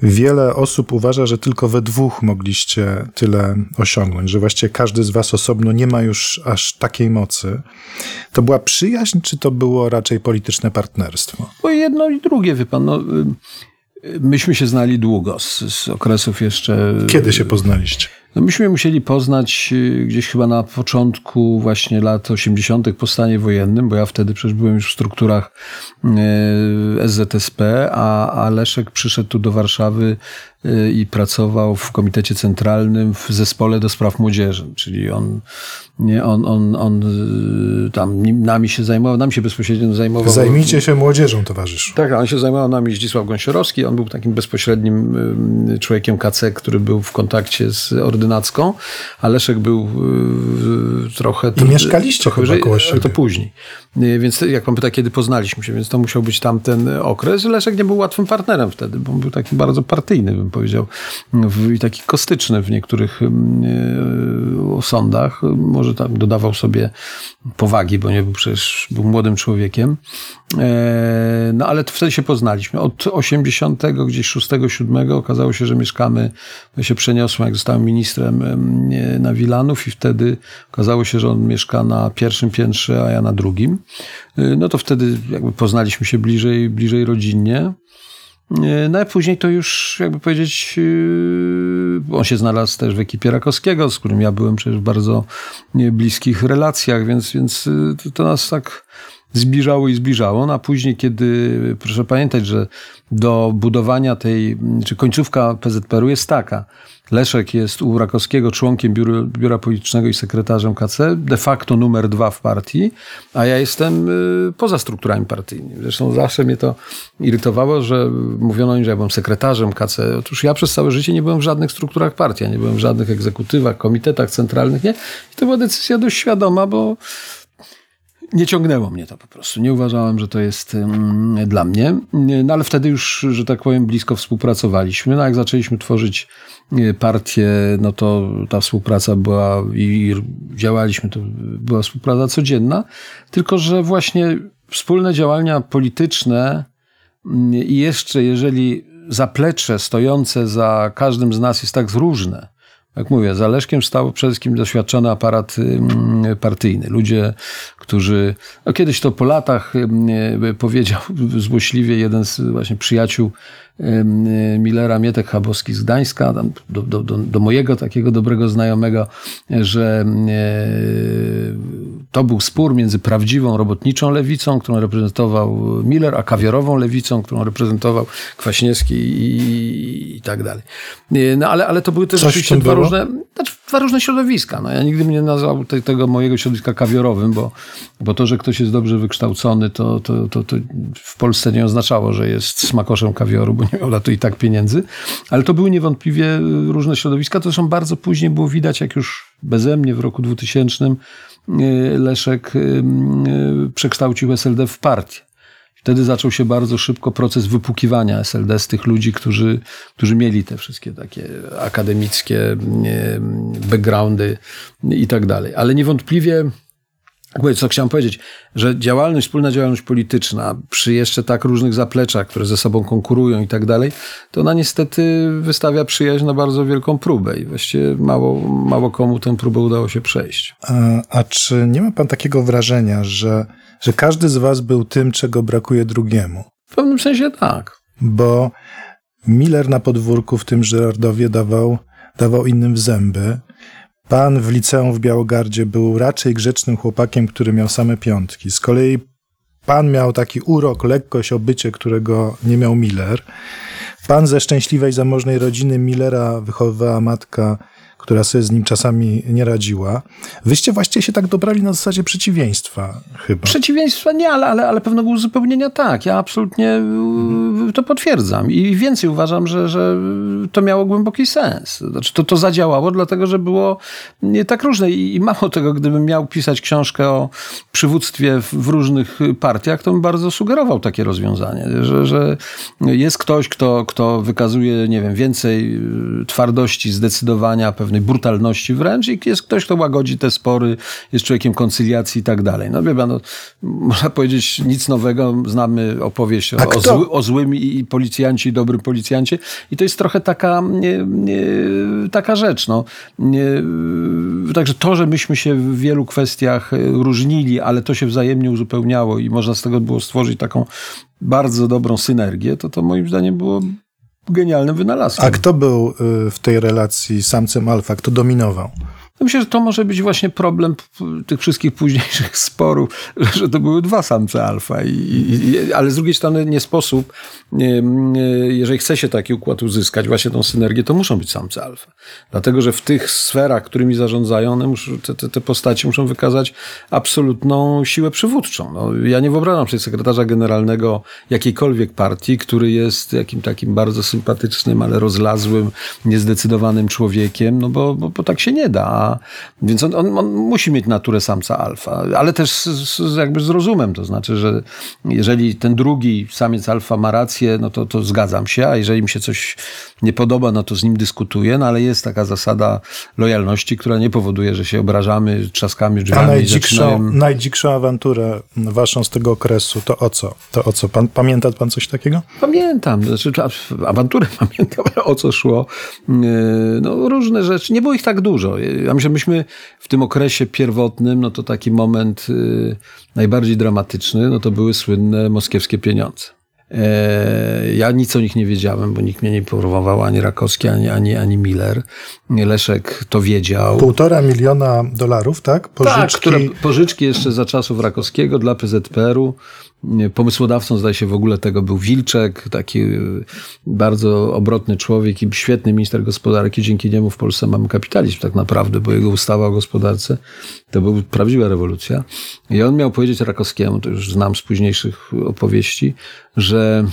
Wiele osób uważa, że tylko we dwóch mogliście tyle osiągnąć, że właściwie każdy z was osobno nie ma już aż takiej mocy. To była przyjaźń, czy to było raczej polityczne partnerstwo? Bo jedno i drugie, wie pan. No, myśmy się znali długo, z, z okresów jeszcze... Kiedy się poznaliście? No myśmy musieli poznać gdzieś chyba na początku właśnie lat 80. po stanie wojennym, bo ja wtedy przecież byłem już w strukturach SZSP, a, a Leszek przyszedł tu do Warszawy i pracował w Komitecie Centralnym w Zespole do Spraw Młodzieży, czyli on, nie, on, on, on tam nami się zajmował, nam się bezpośrednio zajmował. Zajmijcie się młodzieżą, towarzyszu. Tak, on się zajmował nami Zdzisław Gąsiorowski, on był takim bezpośrednim człowiekiem KC, który był w kontakcie z ordynacką, a Leszek był trochę... I mieszkaliście trochę chyba koło siebie. to później. Więc jak pan pyta, kiedy poznaliśmy się, więc to musiał być tamten okres. Leszek nie był łatwym partnerem wtedy, bo był taki bardzo partyjny, bym powiedział, i taki kostyczny w niektórych sądach. Może tam dodawał sobie powagi, bo nie był przecież był młodym człowiekiem. No ale wtedy się poznaliśmy. Od 80 gdzieś 6, 7 okazało się, że mieszkamy, ja się przeniosłem, jak zostałem ministrem na Wilanów i wtedy okazało się, że on mieszka na pierwszym piętrze, a ja na drugim. No to wtedy jakby poznaliśmy się bliżej, bliżej rodzinnie. No a później to już, jakby powiedzieć, yy, on się znalazł też w ekipie Rakowskiego, z którym ja byłem przecież w bardzo bliskich relacjach, więc, więc to nas tak zbliżało i zbliżało. No a później, kiedy, proszę pamiętać, że do budowania tej, czy końcówka PZPR-u jest taka, Leszek jest u Rakowskiego członkiem biura, biura politycznego i sekretarzem KC, de facto numer dwa w partii, a ja jestem y, poza strukturami partyjnymi. Zresztą zawsze mnie to irytowało, że mówiono im, że ja byłem sekretarzem KC. Otóż ja przez całe życie nie byłem w żadnych strukturach partii, ja nie byłem w żadnych egzekutywach, komitetach centralnych, nie. I to była decyzja dość świadoma, bo nie ciągnęło mnie to po prostu. Nie uważałem, że to jest um, dla mnie. No ale wtedy już, że tak powiem, blisko współpracowaliśmy. No jak zaczęliśmy tworzyć e, partię, no to ta współpraca była i działaliśmy, to była współpraca codzienna. Tylko, że właśnie wspólne działania polityczne mm, i jeszcze jeżeli zaplecze stojące za każdym z nas jest tak różne, jak mówię, za Leszkiem stał przede wszystkim doświadczony aparat partyjny. Ludzie, którzy, no kiedyś to po latach powiedział złośliwie jeden z właśnie przyjaciół Millera Mietek Chabowski z Gdańska, do, do, do, do, mojego takiego dobrego znajomego, że to był spór między prawdziwą robotniczą lewicą, którą reprezentował Miller, a kawiorową lewicą, którą reprezentował Kwaśniewski i, i tak dalej. No ale, ale to były też oczywiście dwa różne, znaczy dwa różne środowiska. No, ja nigdy bym nie nazwał te, tego mojego środowiska kawiorowym, bo, bo to, że ktoś jest dobrze wykształcony, to, to, to, to w Polsce nie oznaczało, że jest smakoszem kawioru, bo nie miał na to i tak pieniędzy. Ale to były niewątpliwie różne środowiska. To zresztą bardzo później było widać, jak już beze mnie w roku 2000 e, Leszek e, przekształcił SLD w partię. Wtedy zaczął się bardzo szybko proces wypukiwania SLD z tych ludzi, którzy, którzy mieli te wszystkie takie akademickie backgroundy i tak dalej. Ale niewątpliwie co chciałem powiedzieć, że działalność, wspólna działalność polityczna przy jeszcze tak różnych zapleczach, które ze sobą konkurują i tak dalej, to ona niestety wystawia przyjaźń na bardzo wielką próbę i właściwie mało, mało komu tę próbę udało się przejść. A, a czy nie ma pan takiego wrażenia, że, że każdy z was był tym, czego brakuje drugiemu? W pewnym sensie tak. Bo Miller na podwórku w tym Żyrardowie dawał, dawał innym w zęby. Pan w liceum w Białogardzie był raczej grzecznym chłopakiem, który miał same piątki. Z kolei pan miał taki urok, lekkość, obycie, którego nie miał Miller. Pan ze szczęśliwej, zamożnej rodziny Millera wychowywała matka która sobie z nim czasami nie radziła. Wyście właściwie się tak dobrali na zasadzie przeciwieństwa chyba. Przeciwieństwa nie, ale, ale, ale pewnego uzupełnienia tak. Ja absolutnie mhm. to potwierdzam. I więcej uważam, że, że to miało głęboki sens. Znaczy to, to zadziałało, dlatego że było nie tak różne. I, I mało tego, gdybym miał pisać książkę o przywództwie w, w różnych partiach, to bym bardzo sugerował takie rozwiązanie, że, że jest ktoś, kto, kto wykazuje, nie wiem, więcej twardości, zdecydowania, pewnej pewnej brutalności wręcz i jest ktoś, kto łagodzi te spory, jest człowiekiem koncyliacji i tak dalej. No wie pan, no, można powiedzieć nic nowego, znamy opowieść o, o, zły, o złym i policjanci, i dobrym policjancie i to jest trochę taka, nie, nie, taka rzecz. No. Nie, także to, że myśmy się w wielu kwestiach różnili, ale to się wzajemnie uzupełniało i można z tego było stworzyć taką bardzo dobrą synergię, to to moim zdaniem było genialnym wynalazkiem. A kto był y, w tej relacji samcem alfa? Kto dominował? Myślę, że to może być właśnie problem tych wszystkich późniejszych sporów, że to były dwa samce alfa. I, i, ale z drugiej strony nie sposób, jeżeli chce się taki układ uzyskać, właśnie tą synergię, to muszą być samce alfa. Dlatego, że w tych sferach, którymi zarządzają, one muszą, te, te, te postaci muszą wykazać absolutną siłę przywódczą. No, ja nie wyobrażam sobie sekretarza generalnego jakiejkolwiek partii, który jest jakim takim bardzo sympatycznym, ale rozlazłym, niezdecydowanym człowiekiem, no bo, bo, bo tak się nie da alfa, więc on, on, on musi mieć naturę samca alfa, ale też z, z, jakby z rozumem, to znaczy, że jeżeli ten drugi samiec alfa ma rację, no to, to zgadzam się, a jeżeli mi się coś nie podoba, no to z nim dyskutuję, no ale jest taka zasada lojalności, która nie powoduje, że się obrażamy, trzaskamy drzwiami. A najdzikszą, zaczynają... najdzikszą awanturę waszą z tego okresu, to o co? To o co? Pan, pamięta pan coś takiego? Pamiętam, znaczy awanturę pamiętam, o co szło? E, no różne rzeczy, nie było ich tak dużo. Myślę, myśmy w tym okresie pierwotnym, no to taki moment e, najbardziej dramatyczny, no to były słynne moskiewskie pieniądze. E, ja nic o nich nie wiedziałem, bo nikt mnie nie porwał, ani Rakowski, ani, ani, ani Miller. Leszek to wiedział. Półtora miliona dolarów, tak? Pożyczki... Tak, które, pożyczki jeszcze za czasów Rakowskiego dla PZPR-u. Pomysłodawcą, zdaje się, w ogóle tego był Wilczek, taki y, bardzo obrotny człowiek i świetny minister gospodarki. Dzięki niemu w Polsce mamy kapitalizm tak naprawdę, bo jego ustawa o gospodarce to była prawdziwa rewolucja. I on miał powiedzieć Rakowskiemu, to już znam z późniejszych opowieści, że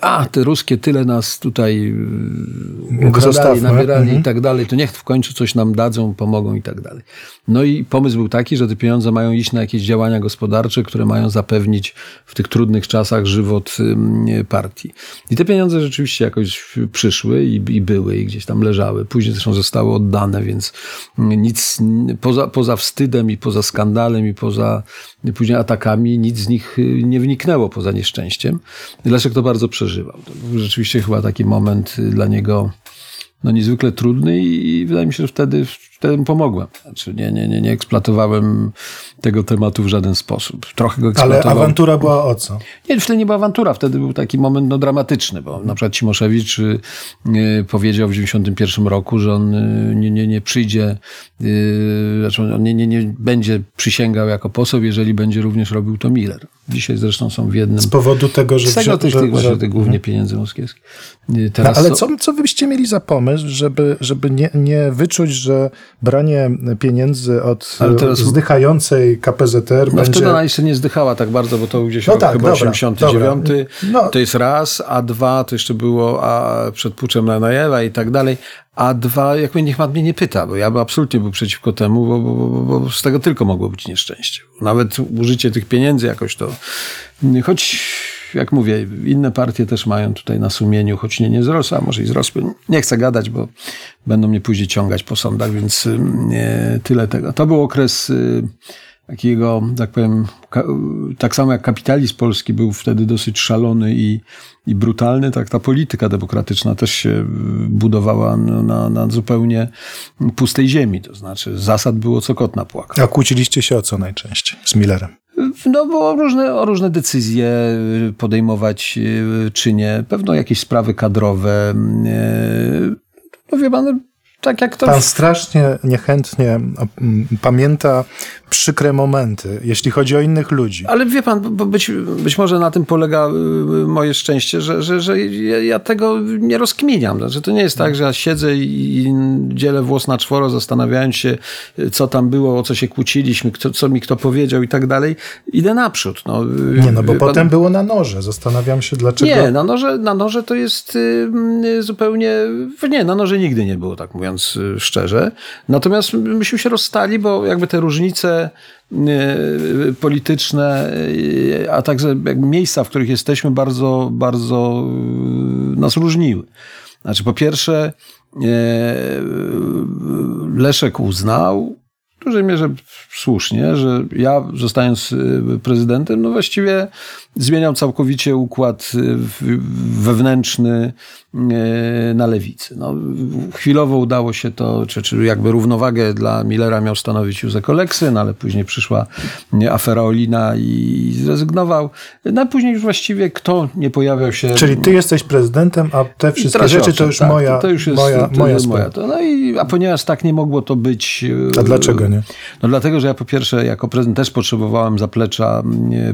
a, te ruskie tyle nas tutaj okradali, nabierali mhm. i tak dalej, to niech w końcu coś nam dadzą, pomogą i tak dalej. No i pomysł był taki, że te pieniądze mają iść na jakieś działania gospodarcze, które mają zapewnić w tych trudnych czasach żywot partii. I te pieniądze rzeczywiście jakoś przyszły i, i były i gdzieś tam leżały. Później zresztą zostały oddane, więc nic poza, poza wstydem i poza skandalem i poza później atakami, nic z nich y, nie wniknęło poza nieszczęściem. Leszek to bardzo przeżywał. To był rzeczywiście chyba taki moment y, dla niego no niezwykle trudny i, wydaje mi się, że wtedy, wtedy pomogłem. Znaczy nie, nie, nie, nie eksploatowałem tego tematu w żaden sposób. Trochę go eksploatowałem. Ale awantura była o co? Nie, wtedy nie była awantura. Wtedy był taki moment no, dramatyczny, bo na przykład Cimoszewicz y, y, powiedział w 91 roku, że on nie, nie, nie przyjdzie, znaczy on nie, nie, nie będzie przysięgał jako poseł, jeżeli będzie również robił to Miller. Dzisiaj zresztą są w jednym. Z powodu tego, że... Z tego tych, tych, że, tych głównie pieniędzy moskiewskich. Teraz no, ale co, co byście mieli za pomysł, żeby, żeby nie, nie wyczuć, że branie pieniędzy od teraz... zdychającej KPZR no będzie... wtedy ona jeszcze nie zdychała tak bardzo, bo to gdzieś no tak, chyba dobra, 89. Dobra. No. To jest raz, a dwa to jeszcze było a przed puczem Lanajewa i tak dalej. A dwa, jakby niech pan mnie nie pyta, bo ja by absolutnie był przeciwko temu, bo, bo, bo, bo z tego tylko mogło być nieszczęście. Nawet użycie tych pieniędzy jakoś to, choć jak mówię, inne partie też mają tutaj na sumieniu, choć nie, nie wzrosły, a może i wzrosły. Nie chcę gadać, bo będą mnie później ciągać po sądach, więc nie, tyle tego. To był okres y, takiego, tak powiem, tak samo jak kapitalizm polski był wtedy dosyć szalony i, i brutalny, tak ta polityka demokratyczna też się budowała na, na zupełnie pustej ziemi. To znaczy zasad było co kot napłakał. A kłóciliście się o co najczęściej z Millerem? No bo o różne, o różne decyzje podejmować y, czy nie. Pewno jakieś sprawy kadrowe. Y, no wie pan, tak jak to... Pan strasznie niechętnie pamięta przykre momenty, jeśli chodzi o innych ludzi. Ale wie pan, bo być, być może na tym polega y, moje szczęście, że, że, że ja tego nie rozkminiam. Znaczy, to nie jest tak, że ja siedzę i dzielę włos na czworo, zastanawiając się, co tam było, o co się kłóciliśmy, kto, co mi kto powiedział i tak dalej. Idę naprzód. No, nie, no bo pan... potem było na noże. Zastanawiam się, dlaczego... Nie, na noże, na noże to jest y, zupełnie... Nie, na noże nigdy nie było, tak mówiąc y, szczerze. Natomiast myśmy się rozstali, bo jakby te różnice E, polityczne, e, a także miejsca, w których jesteśmy, bardzo, bardzo e, nas różniły. Znaczy, po pierwsze, Leszek uznał, w dużej mierze słusznie, że ja zostając prezydentem, no właściwie zmieniał całkowicie układ wewnętrzny na lewicy. No, chwilowo udało się to, czy, czy jakby równowagę dla Millera miał stanowić Józef Oleksyn, ale później przyszła afera Olina i zrezygnował. No a później już właściwie kto nie pojawiał się... Czyli ty jesteś prezydentem, a te wszystkie rzeczy to już tak, moja to, to już jest, moja, to moja, moja to, No i, a ponieważ tak nie mogło to być... A dlaczego nie? No dlatego, że ja po pierwsze jako prezydent też potrzebowałem zaplecza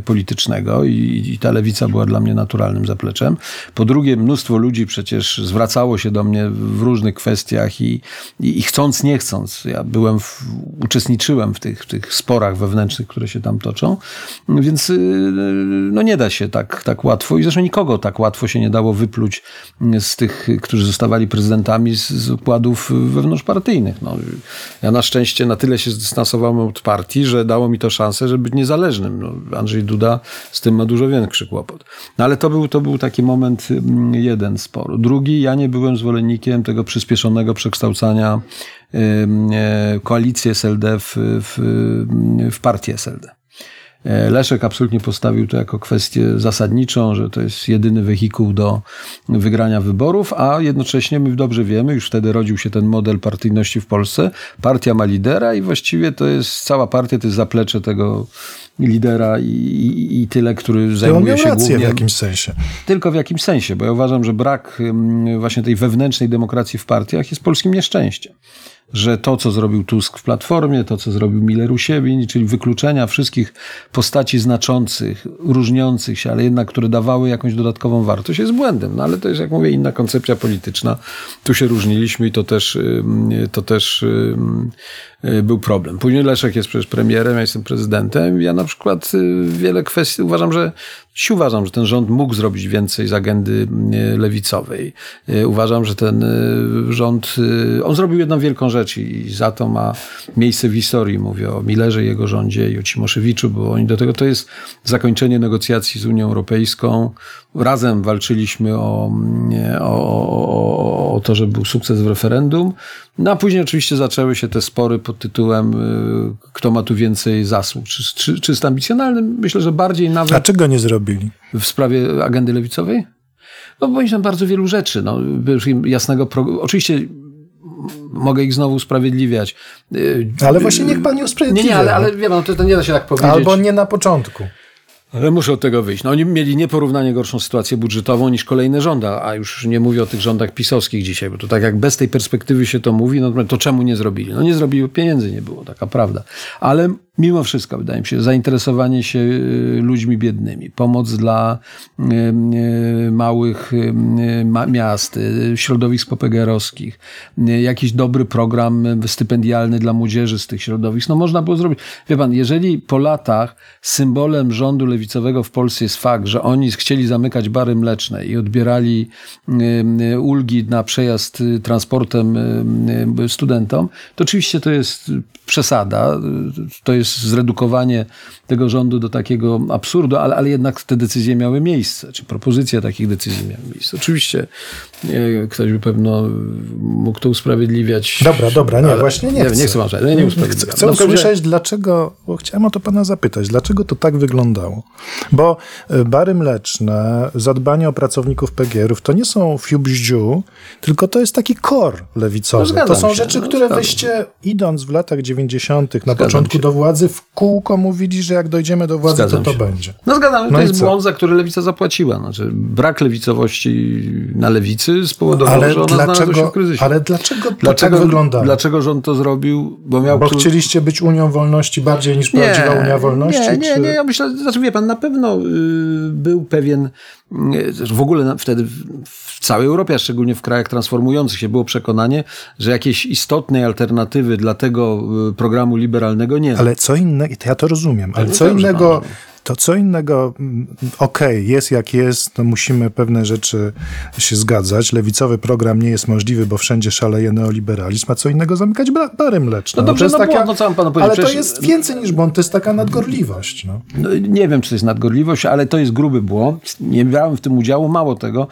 politycznego i, i ta lewica była dla mnie naturalnym zapleczem. Po drugie, mnóstwo ludzi przecież zwracało się do mnie w różnych kwestiach i, i, i chcąc, nie chcąc. Ja byłem, w, uczestniczyłem w tych, w tych sporach wewnętrznych, które się tam toczą, więc y, no nie da się tak, tak łatwo i zresztą nikogo tak łatwo się nie dało wypluć z tych, którzy zostawali prezydentami z, z układów wewnątrzpartyjnych. No, ja na szczęście na tyle się zdystansowałem od partii, że dało mi to szansę, żeby być niezależnym. No, Andrzej Duda z tym ma dużo większy kłopot. No ale to był, to był taki moment mm, jeden sporu. Drugi, ja nie byłem zwolennikiem tego przyspieszonego przekształcania e, koalicji SLD w, w, w partię SLD. E, Leszek absolutnie postawił to jako kwestię zasadniczą, że to jest jedyny wehikuł do wygrania wyborów, a jednocześnie my dobrze wiemy, już wtedy rodził się ten model partyjności w Polsce. Partia ma lidera i właściwie to jest cała partia, to jest zaplecze tego lidera i, i, i tyle, który zajmuje się głównie... w jakimś sensie. Tylko w jakimś sensie, bo ja uważam, że brak ym, właśnie tej wewnętrznej demokracji w partiach jest polskim nieszczęściem. Że to, co zrobił Tusk w Platformie, to, co zrobił Miller u siebie, czyli wykluczenia wszystkich postaci znaczących, różniących się, ale jednak, które dawały jakąś dodatkową wartość, jest błędem. No ale to jest, jak mówię, inna koncepcja polityczna. Tu się różniliśmy i to też, to też był problem. Później Leszek jest przecież premierem, ja jestem prezydentem. Ja na przykład y, wiele kwestii uważam, że Dziś uważam, że ten rząd mógł zrobić więcej z agendy y, lewicowej. Y, Uważam, że ten y, rząd, y, on zrobił jedną wielką rzecz i za to ma miejsce w historii. Mówię o Millerze jego rządzie i o Cimoszewiczu, bo oni do tego to jest zakończenie negocjacji z Unią Europejską. Razem walczyliśmy o, mm, o, o, o to, żeby był sukces w referendum. No a później oczywiście zaczęły się te spory pod tytułem y, kto ma tu więcej zasług. Czy, czy, czy jest ambicjonalny? Myślę, że bardziej nawet A czego nie zrobili? w sprawie agendy lewicowej? No bo tam bardzo wielu rzeczy. No, jasnego pro... Oczywiście mogę ich znowu usprawiedliwiać. Y, Ale właśnie niech pan nie Nie, usprawiedliwia. nie, ale, ale wie pan, to, to nie da się tak powiedzieć. Albo nie na początku. Ale muszę od tego wyjść. No, oni mieli nieporównanie gorszą sytuację budżetową niż kolejne rządy, a już nie mówię o tych rządach pisowskich dzisiaj, bo to tak jak bez tej perspektywy się to mówi, no to czemu nie zrobili? No nie zrobili, pieniędzy nie było, taka prawda. Ale mimo wszystko, wydaje mi się, zainteresowanie się y, ludźmi biednymi, pomoc dla y, y, małych ma, miast, środowisk popegerowskich, jakiś dobry program stypendialny dla młodzieży z tych środowisk, no można było zrobić. Wie pan, jeżeli po latach symbolem rządu lewicowego w Polsce jest fakt, że oni chcieli zamykać bary mleczne i odbierali ulgi na przejazd transportem studentom, to oczywiście to jest przesada, to jest zredukowanie tego rządu do takiego absurdu, ale, ale jednak te decyzje miały miejsce, czy propozycje takich decyzji miały miejsce. Oczywiście y, ktoś by pewno mógł to usprawiedliwiać. Dobra, dobra, nie, ale- właśnie nie nie, chcę. nie chcę wam nie, nie Chcę, usprawiedliwiam. chcę No, usłyszeć, dlaczego, bo chciałem o to pana zapytać, dlaczego to tak wyglądało? Bo y, bary mleczne, zadbanie o pracowników PGR-ów, to nie są fiubździu, tylko to jest taki kor lewicowy. No, to są się, rzeczy, no, które wyście, idąc w latach 90., na początku się. do władzy, w kółko mówili, że jak dojdziemy do władzy, Zgadzam to to się. będzie. No zgadzam, No to jest co? błąd, za który lewica zapłaciła. Znaczy, brak lewicowości na lewicy spowodował, Ale że ona znalazła się dlaczego, w kryzysie. ale dlaczego to dlaczego, tak wyglądało? dlaczego rząd to zrobił? Bo miał Bo chcieliście być Unią Wolności bardziej niż prawdziwa Unia Wolności? Nie, nie, czy... nie, ja myślę, znaczy wie pan, na pewno y, był pewien, w ogóle wtedy w, całej Europie, a szczególnie w krajach transformujących się, było przekonanie, że jakiejś istotnej alternatywy dla tego y, programu liberalnego nie ma. Ale co innego, ja to rozumiem, ale co innego, no. To co innego, mm, okej, jest jak jest, no musimy pewne rzeczy się zgadzać. Lewicowy program nie jest możliwy, bo wszędzie szaleje neoliberalizm, a co innego zamykać ba- bary mleczne. No dobrze, to no taka, błąd, no co mam panu powiedzieć? Ale to Przecież- jest więcej niż błąd, to jest taka nadgorliwość. No. No, nie wiem, czy to jest nadgorliwość, ale to jest gruby błąd. Nie brałem w tym udziału. Mało tego,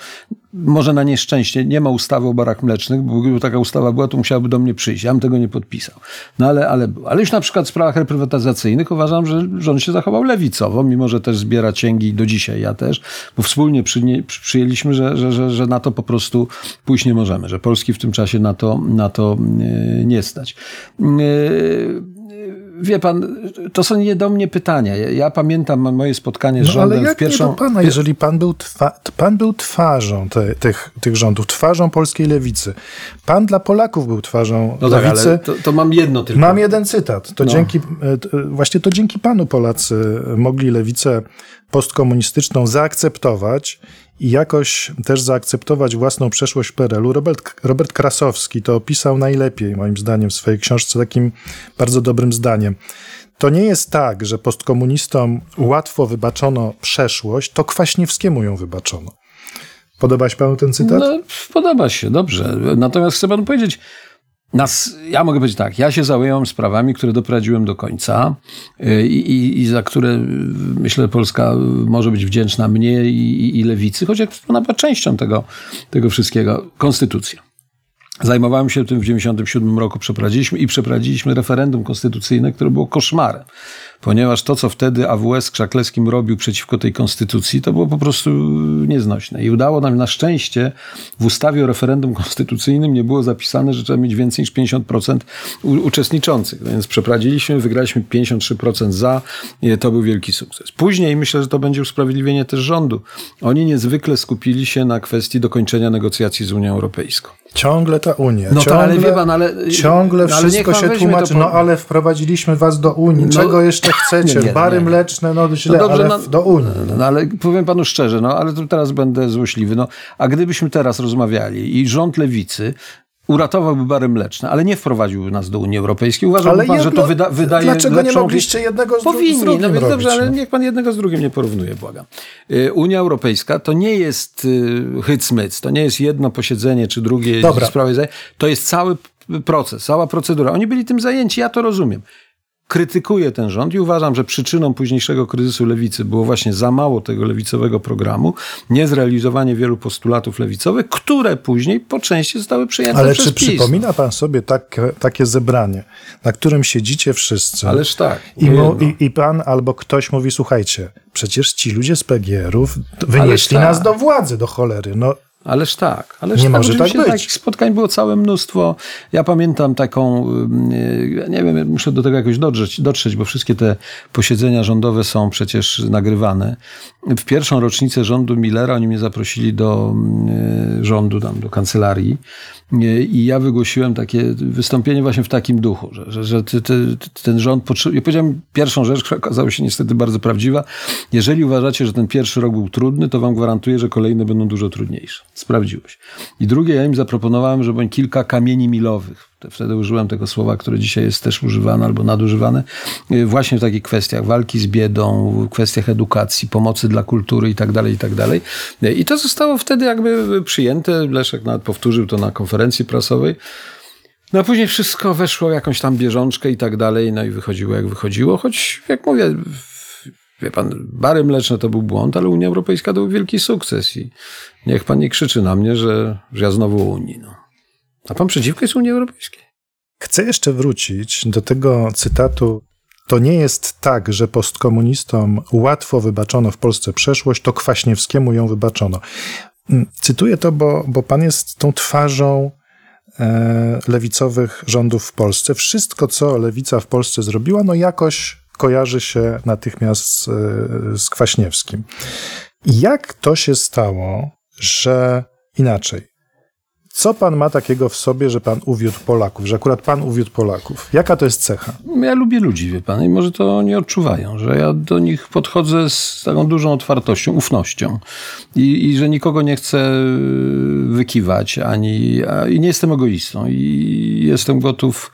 może na nieszczęście nie ma ustawy o barach mlecznych, bo gdyby taka ustawa była, to musiałaby do mnie przyjść. Ja bym tego nie podpisał. No ale, ale, ale już na przykład w sprawach reprywatyzacyjnych uważam, że rząd się zachował lewicowo, mimo że też zbiera cięgi do dzisiaj, ja też, bo wspólnie przy- przyjęliśmy, że, że, że, że na to po prostu pójść nie możemy, że Polski w tym czasie na to, na to yy, nie stać. Yy, Wie pan, to są nie do mnie pytania. Ja, ja pamiętam moje spotkanie z No rządem ale jak w pierwszą... nie do pana, jeżeli pan był, twa, pan był twarzą te, tych, tych rządów, twarzą polskiej lewicy. Pan dla Polaków był twarzą No tak, lewicy. ale to, to mam jedno tylko. Mam jeden cytat. To No. dzięki, e, e, właśnie to dzięki panu Polacy mogli lewicę postkomunistyczną zaakceptować i jakoś też zaakceptować własną przeszłość PRL-u. Robert, Robert Krasowski to opisał najlepiej, moim zdaniem, w swojej książce takim bardzo dobrym zdaniem. To nie jest tak, że postkomunistom łatwo wybaczono przeszłość, to Kwaśniewskiemu ją wybaczono. Podoba się panu ten cytat? No, podoba się, dobrze. Natomiast chcę panu powiedzieć, nas, ja mogę powiedzieć tak, ja się zająłem sprawami, które doprowadziłem do końca y, i, i, i za które y, myślę Polska może być wdzięczna mnie i, i, lewicy, choć ona była częścią tego, tego wszystkiego. Konstytucja. Zajmowałem się tym w 1997 roku, przeprowadziliśmy i przeprowadziliśmy referendum konstytucyjne, które było koszmarem, ponieważ to, co wtedy AWS Krzaklewskim robił przeciwko tej konstytucji, to było po prostu nieznośne. I udało nam na szczęście w ustawie o referendum konstytucyjnym nie było zapisane, że trzeba mieć więcej niż 50% u- uczestniczących. Więc przeprowadziliśmy, wygraliśmy 53% za i to był wielki sukces. Później myślę, że to będzie usprawiedliwienie też rządu. Oni niezwykle skupili się na kwestii dokończenia negocjacji z Unią Europejską. Ciągle ta Unia. No to ciągle, ale wie pan, ale- Ciągle ale wszystko pan się tłumaczy. to po- No ale wprowadziliśmy was do Unii. No- Czego jeszcze chcecie? Nie, nie, Bary nie, nie. mleczne, no źle, No dobrze, ale no- do Unii. No, no, ale powiem panu szczerze, no ale to teraz będę złośliwy. No, a gdybyśmy teraz rozmawiali i rząd lewicy uratowałby bary mleczne, ale nie wprowadziłby nas do Unii Europejskiej, uważałby Ale pan, że to wyda, wydaje Dlaczego nie lepszą... mogliście jednego z, dru- z Powinni, drugim no więc dobrze, ale no? niech pan jednego z drugim nie porównuje, błagam. Y, Unia Europejska to nie jest y, hycmyc, to nie jest jedno posiedzenie czy drugie sprawy, to jest cały proces, cała procedura. Oni byli tym zajęci, ja to rozumiem. Krytykuję ten rząd i uważam, że przyczyną późniejszego kryzysu lewicy było właśnie za mało tego lewicowego programu, niezrealizowanie wielu postulatów lewicowych, które później po części zostały przyjęte Ale przez czy PiS. przypomina pan sobie tak, takie zebranie, na którym siedzicie wszyscy Ależ tak. i, mu, i, i pan albo ktoś mówi, słuchajcie, przecież ci ludzie z PGR-ów wynieśli tak. nas do władzy, do cholery. No, Ależ tak. Ależ Nie tak, może tak być. Takich spotkań było całe mnóstwo. Ja pamiętam taką, nie wiem, muszę do tego jakoś dotrzeć, dotrzeć, bo wszystkie te posiedzenia rządowe są przecież nagrywane. W pierwszą rocznicę rządu Millera oni mnie zaprosili do rządu, tam do kancelarii i ja wygłosiłem takie wystąpienie właśnie w takim duchu, że, że, że ty, ty, ten rząd potrzebuje... Ja powiedziałem pierwszą rzecz, która okazała się niestety bardzo prawdziwa. Jeżeli uważacie, że ten pierwszy rok był trudny, to wam gwarantuję, że kolejne będą dużo trudniejsze. Sprawdziło się. I drugie, ja im zaproponowałem, żeby kilka kamieni milowych, wtedy użyłem tego słowa, które dzisiaj jest też używane albo nadużywane, yy, właśnie w takich kwestiach walki z biedą, kwestiach edukacji, pomocy dla kultury i tak dalej, i tak dalej. Yy, I to zostało wtedy jakby przyjęte. Leszek nawet powtórzył to na konferencji prasowej. No a później wszystko weszło w jakąś tam bieżączkę i tak dalej, no i wychodziło jak wychodziło, choć jak mówię, wie pan, bary mleczne to był błąd, ale Unia Europejska to był wielki sukces i niech pan nie krzyczy na mnie, że, że ja znowu Unii. No. A pan przeciwko jest Unii Europejskiej? Chcę jeszcze wrócić do tego cytatu. To nie jest tak, że postkomunistom łatwo wybaczono w Polsce przeszłość, to Kwaśniewskiemu ją wybaczono. Mm, Cytuję to, bo, bo pan jest tą twarzą e, lewicowych rządów w Polsce. Wszystko, co lewica w Polsce zrobiła, no jakoś kojarzy się natychmiast z, z Kwaśniewskim. Jak to się stało, że inaczej? Co pan ma takiego w sobie, że pan uwiódł Polaków, że akurat pan uwiódł Polaków? Jaka to jest cecha? Ja lubię ludzi, wie pan, i może to oni odczuwają, że ja do nich podchodzę z taką dużą otwartością, ufnością i, i że nikogo nie chcę wykiwać, ani a, i nie jestem egoistą i jestem gotów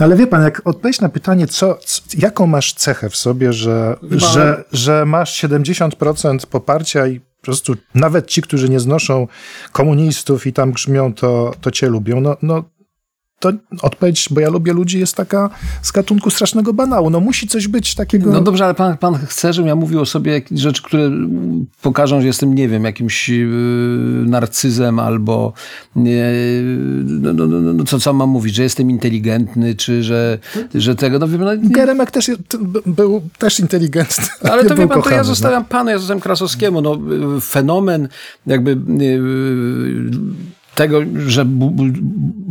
Ale wie pan, jak odpowiedź na pytanie, co, jaką masz cechę w sobie, że, że, że masz 70% poparcia i po prostu nawet ci, którzy nie znoszą komunistów i tam grzmią, to, to cię lubią, no, no to odpowiedź, bo ja lubię ludzi, jest taka z gatunku strasznego banału. No musi coś być takiego... No dobrze, ale pan, pan chce, żebym ja mówił o sobie rzeczy, które pokażą, że jestem, nie wiem, jakimś yy, narcyzem albo nie, no, no, no, co, co mam mówić, że jestem inteligentny, czy że, że tego, no wie pan, no, nie, Geremek też był też inteligentny. ale to wie pan, to kochany, ja no. zostawiam panu, ja zostawiam Krasowskiemu. No, y, fenomen jakby y, tego, że bu